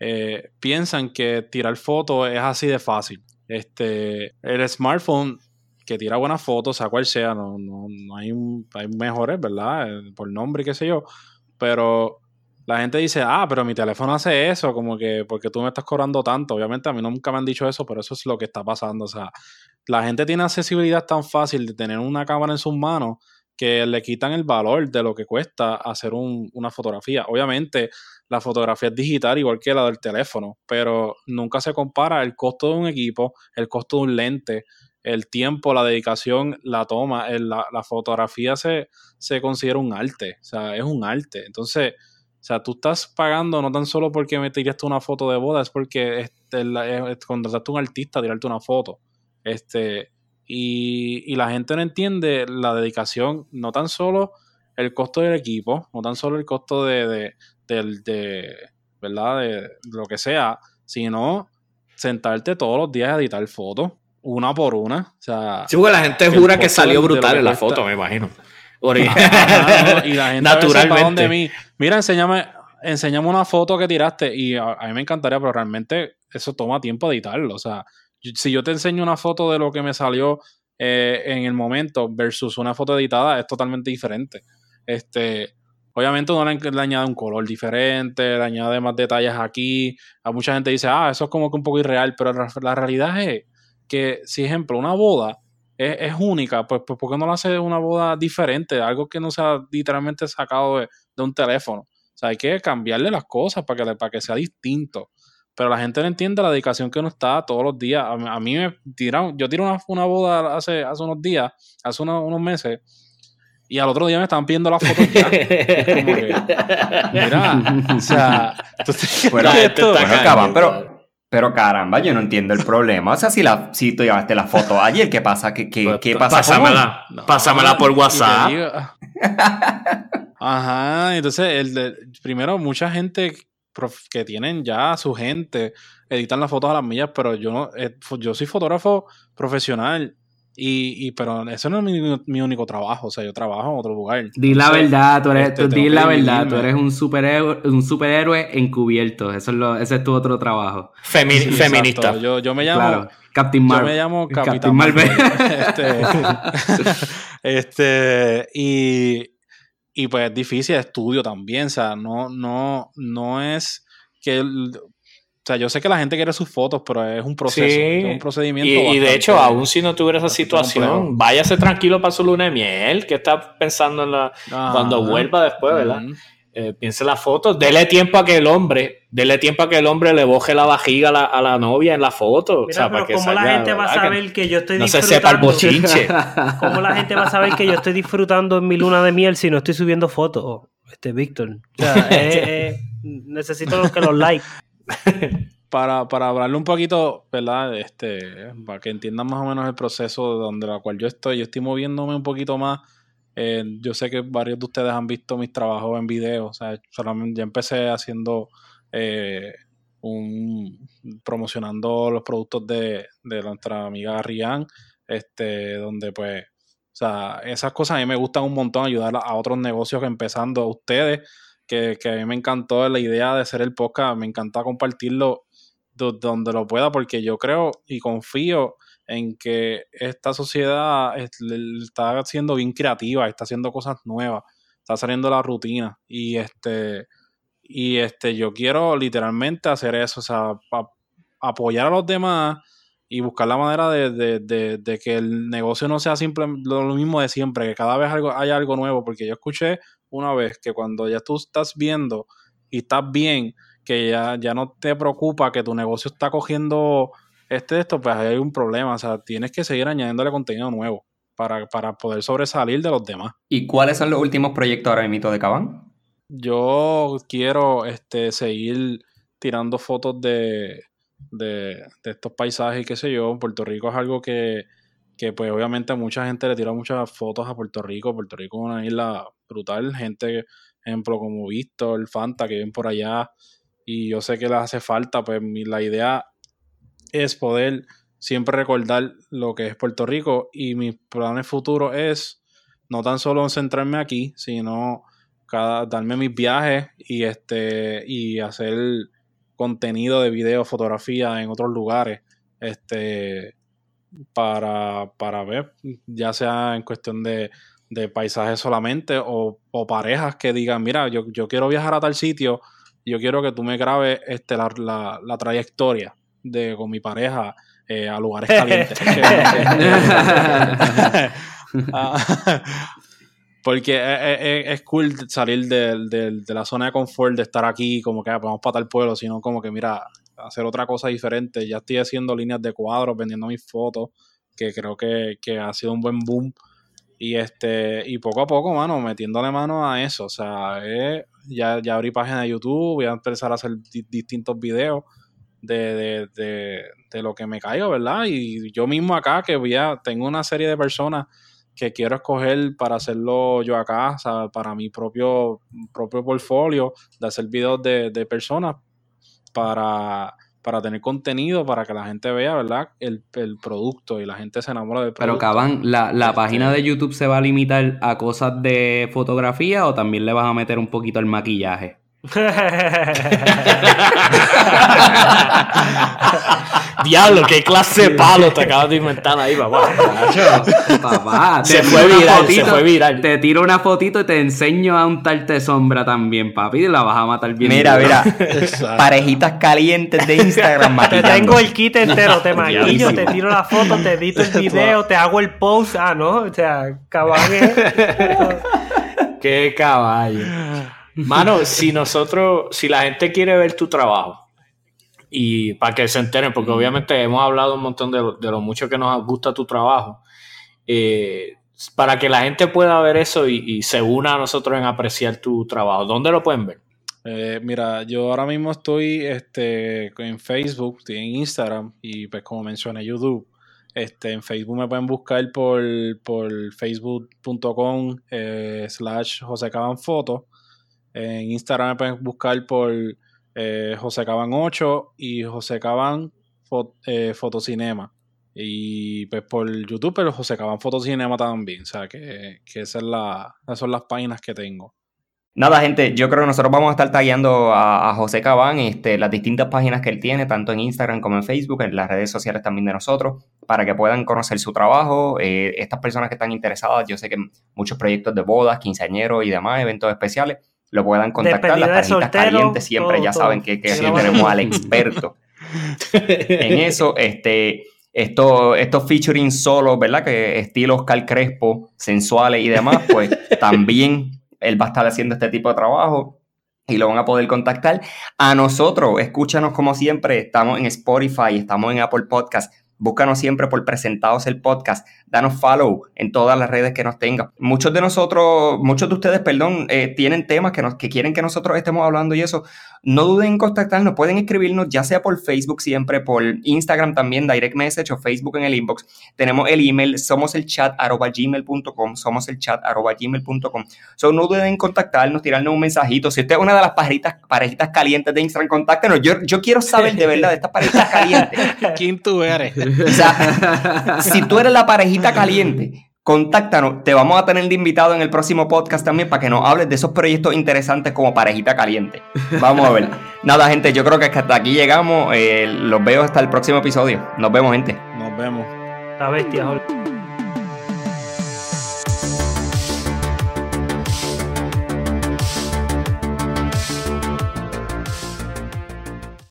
Eh, piensan que tirar fotos es así de fácil. Este, el smartphone que tira buenas fotos, sea cual sea, no, no, no hay, hay mejores, ¿verdad? Eh, por nombre qué sé yo. Pero la gente dice, ah, pero mi teléfono hace eso, como que porque tú me estás cobrando tanto. Obviamente a mí nunca me han dicho eso, pero eso es lo que está pasando. O sea, la gente tiene accesibilidad tan fácil de tener una cámara en sus manos que le quitan el valor de lo que cuesta hacer una fotografía. Obviamente, la fotografía es digital igual que la del teléfono, pero nunca se compara el costo de un equipo, el costo de un lente, el tiempo, la dedicación, la toma. la, fotografía se, se considera un arte, o sea, es un arte. Entonces, o sea, tú estás pagando no tan solo porque me tiraste una foto de boda, es porque este, contrataste a un artista a tirarte una foto. Este, y, la gente no entiende la dedicación, no tan solo el costo del equipo, no tan solo el costo de, de, ¿verdad? De lo que sea, sino sentarte todos los días a editar fotos, una por una. O sea, sí, porque la gente jura que salió brutal en la foto, me imagino y la gente Naturalmente. mí. Mira, enséñame, enséñame una foto que tiraste. Y a, mí me encantaría, pero realmente eso toma tiempo editarlo. O sea, si yo te enseño una foto de lo que me salió eh, en el momento versus una foto editada, es totalmente diferente. Este. Obviamente uno le, añade un color diferente, le añade más detalles aquí. A mucha gente dice, ah, eso es como que un poco irreal, pero la realidad es que, si ejemplo, una boda, es, única, pues, pues ¿por qué no lo hace una boda diferente? Algo que no sea literalmente sacado de, un teléfono. O sea, hay que cambiarle las cosas para que, para que sea distinto. Pero la gente no entiende la dedicación que uno está todos los días. A, mí me tiraron, yo tiré una, boda hace, hace unos días, hace unos, meses, y al otro día me estaban pidiendo las fotos ya. mira, o sea, bueno, esto, bueno, pero pero caramba, yo no entiendo el problema. O sea, si, la, si tú llevaste la foto ayer, ¿qué pasa? ¿Qué, qué, pues, qué pasa? Pásamela, pásamela por WhatsApp. Ajá, entonces, el primero, mucha gente que tienen ya su gente editan las fotos a las millas, pero yo no, eh, yo soy fotógrafo profesional y, y, pero eso no es mi, mi, único trabajo, o sea, yo trabajo en otro lugar. Di la verdad, tú eres, este, di la verdad, tú eres un superhéroe, un superhéroe encubierto, eso es lo, ese es tu otro trabajo. feminista. Yo, yo, me llamo Captain Marvel. Yo me llamo Capitán Marvel. este, este, y, y pues es difícil, estudio también, o sea, no, no, no es que O sea, yo sé que la gente quiere sus fotos, pero es un proceso, es un procedimiento. Y, de hecho, aún si no tuviera esa situación, váyase tranquilo para su luna de miel, que está pensando en la cuando vuelva después, ¿verdad? Eh, piense la foto, dele tiempo a que el hombre, dele tiempo a que el hombre le boje la vajiga a la, novia en la foto. Mira, pero ¿cómo la gente va a saber que, yo estoy no disfrutando? No se sepa el bochinche. ¿Cómo la gente va a saber que yo estoy disfrutando en mi luna de miel si no estoy subiendo fotos? Este Víctor. O sea, eh, eh, necesito que los likes. para, para hablarle un poquito, ¿verdad? Este, para que entiendan más o menos el proceso donde la cual yo estoy, yo estoy moviéndome un poquito más eh, yo sé que varios de ustedes han visto mis trabajos en video. O sea, solamente ya empecé haciendo eh, un promocionando los productos de, de nuestra amiga Rian, este, donde pues, o sea, esas cosas a mí me gustan un montón, ayudar a otros negocios empezando a ustedes, que, a mí me encantó la idea de hacer el podcast, me encanta compartirlo donde lo pueda, porque yo creo y confío en que esta sociedad está siendo bien creativa, está haciendo cosas nuevas, está saliendo la rutina. Y este y este yo quiero literalmente hacer eso, o sea, apoyar a los demás y buscar la manera de, que el negocio no sea simple, lo, mismo de siempre, que cada vez algo, haya algo nuevo, porque yo escuché una vez que cuando ya tú estás viendo y estás bien, que ya, ya no te preocupa que tu negocio está cogiendo este esto, pues hay un problema. O sea, tienes que seguir añadiéndole contenido nuevo para, poder sobresalir de los demás. ¿Y cuáles son los últimos proyectos ahora mismo de Caban? Yo quiero este, seguir tirando fotos de, de, estos paisajes y qué sé yo. Puerto Rico es algo que, que, pues obviamente mucha gente le tira muchas fotos a Puerto Rico. Puerto Rico es una isla brutal. Gente, ejemplo, como Víctor, Fanta, que viven por allá. Y yo sé que les hace falta, pues la idea es poder siempre recordar lo que es Puerto Rico y mis planes futuros es no tan solo centrarme aquí, sino cada, darme mis viajes y este y hacer contenido de video, fotografía en otros lugares, este para, para ver, ya sea en cuestión de, de paisajes solamente o, parejas que digan, mira, yo, yo, quiero viajar a tal sitio, yo quiero que tú me grabes este, la, la trayectoria de con mi pareja eh, a lugares calientes. Ah, porque es, cool salir de, la zona de confort, de estar aquí, como que ah, vamos para tal pueblo, sino como que, mira, hacer otra cosa diferente. Ya estoy haciendo líneas de cuadros, vendiendo mis fotos, que creo que, ha sido un buen boom. Y este, y poco a poco, mano, metiéndole mano a eso. O sea, ya, ya abrí página de YouTube, voy a empezar a hacer distintos videos de, de, de, lo que me caiga, ¿verdad? Y yo mismo acá, que voy a, tengo una serie de personas que quiero escoger para hacerlo yo acá, o sea, para mi propio, propio portfolio, de hacer videos de, de personas para, para tener contenido, para que la gente vea, ¿verdad? El, el producto y la gente se enamora del producto. Pero, Caban, ¿la, la este página de YouTube se va a limitar a cosas de fotografía o también le vas a meter un poquito el maquillaje? Diablo, qué clase de palo te acabas de inventar ahí, papá. papá, se fue viral, se fue viral. Te tiro una fotito y te enseño a untarte sombra también, papi, y la vas a matar bien. Mira, mira, parejitas calientes de Instagram Te tengo el kit entero, te maquillo, te tiro la foto, te edito el video, te hago el post, ah, ¿no? O sea, caballo. qué caballo. Mano, si nosotros, si la gente quiere ver tu trabajo y para que se enteren, porque obviamente hemos hablado un montón de, lo, mucho que nos gusta tu trabajo, eh, para que la gente pueda ver eso y, se una a nosotros en apreciar tu trabajo, ¿dónde lo pueden ver? Eh, mira, yo ahora mismo estoy este, en Facebook, estoy en Instagram y pues como mencioné YouTube. Este, en Facebook me pueden buscar por, por facebook.com eh, slash José Caban Foto. En Instagram me pueden buscar por eh, José Caban 8 y José Caban eh, Fotocinema. Y pues por YouTube, pero José Caban Fotocinema también. O sea, que, que esas, son las páginas que tengo. Nada, gente, yo creo que nosotros vamos a estar tagueando a, José Cabán este, las distintas páginas que él tiene, tanto en Instagram como en Facebook, en las redes sociales también de nosotros, para que puedan conocer su trabajo. Eh, estas personas que están interesadas, yo sé que muchos proyectos de bodas, quinceañeros y demás, eventos especiales, lo puedan contactar. Las tarjetas calientes siempre ya saben que, que aquí tenemos al experto en eso. Este, esto, estos featuring solo, ¿verdad? Que estilo Oscar Crespo, sensuales y demás, pues también él va a estar haciendo este tipo de trabajo y lo van a poder contactar. A nosotros, escúchanos como siempre, estamos en Spotify, estamos en Apple Podcast. Búscanos siempre por Presentados el Podcast. Danos follow en todas las redes que nos tengan. Muchos de nosotros, muchos de ustedes, perdón, eh, tienen temas que, nos, que quieren que nosotros estemos hablando y eso. No duden en contactarnos. Pueden escribirnos ya sea por Facebook siempre, por Instagram también, direct message o Facebook en el inbox. Tenemos el email, somos el chat gmail.com, somos el chat arroba gmail.com. So, no duden en contactarnos, tirarnos un mensajito. Si usted es una de las parejitas, parejitas calientes de Instagram, contáctenos. Yo, yo quiero saber de verdad de estas parejitas calientes. ¿Quién tú eres? O sea, si tú eres la parejita caliente, contáctanos. Te vamos a tener de invitado en el próximo podcast también para que nos hables de esos proyectos interesantes como parejita caliente. Vamos a ver. Nada, gente, yo creo que hasta aquí llegamos. Eh, los veo hasta el próximo episodio. Nos vemos, gente. Nos vemos. La bestia,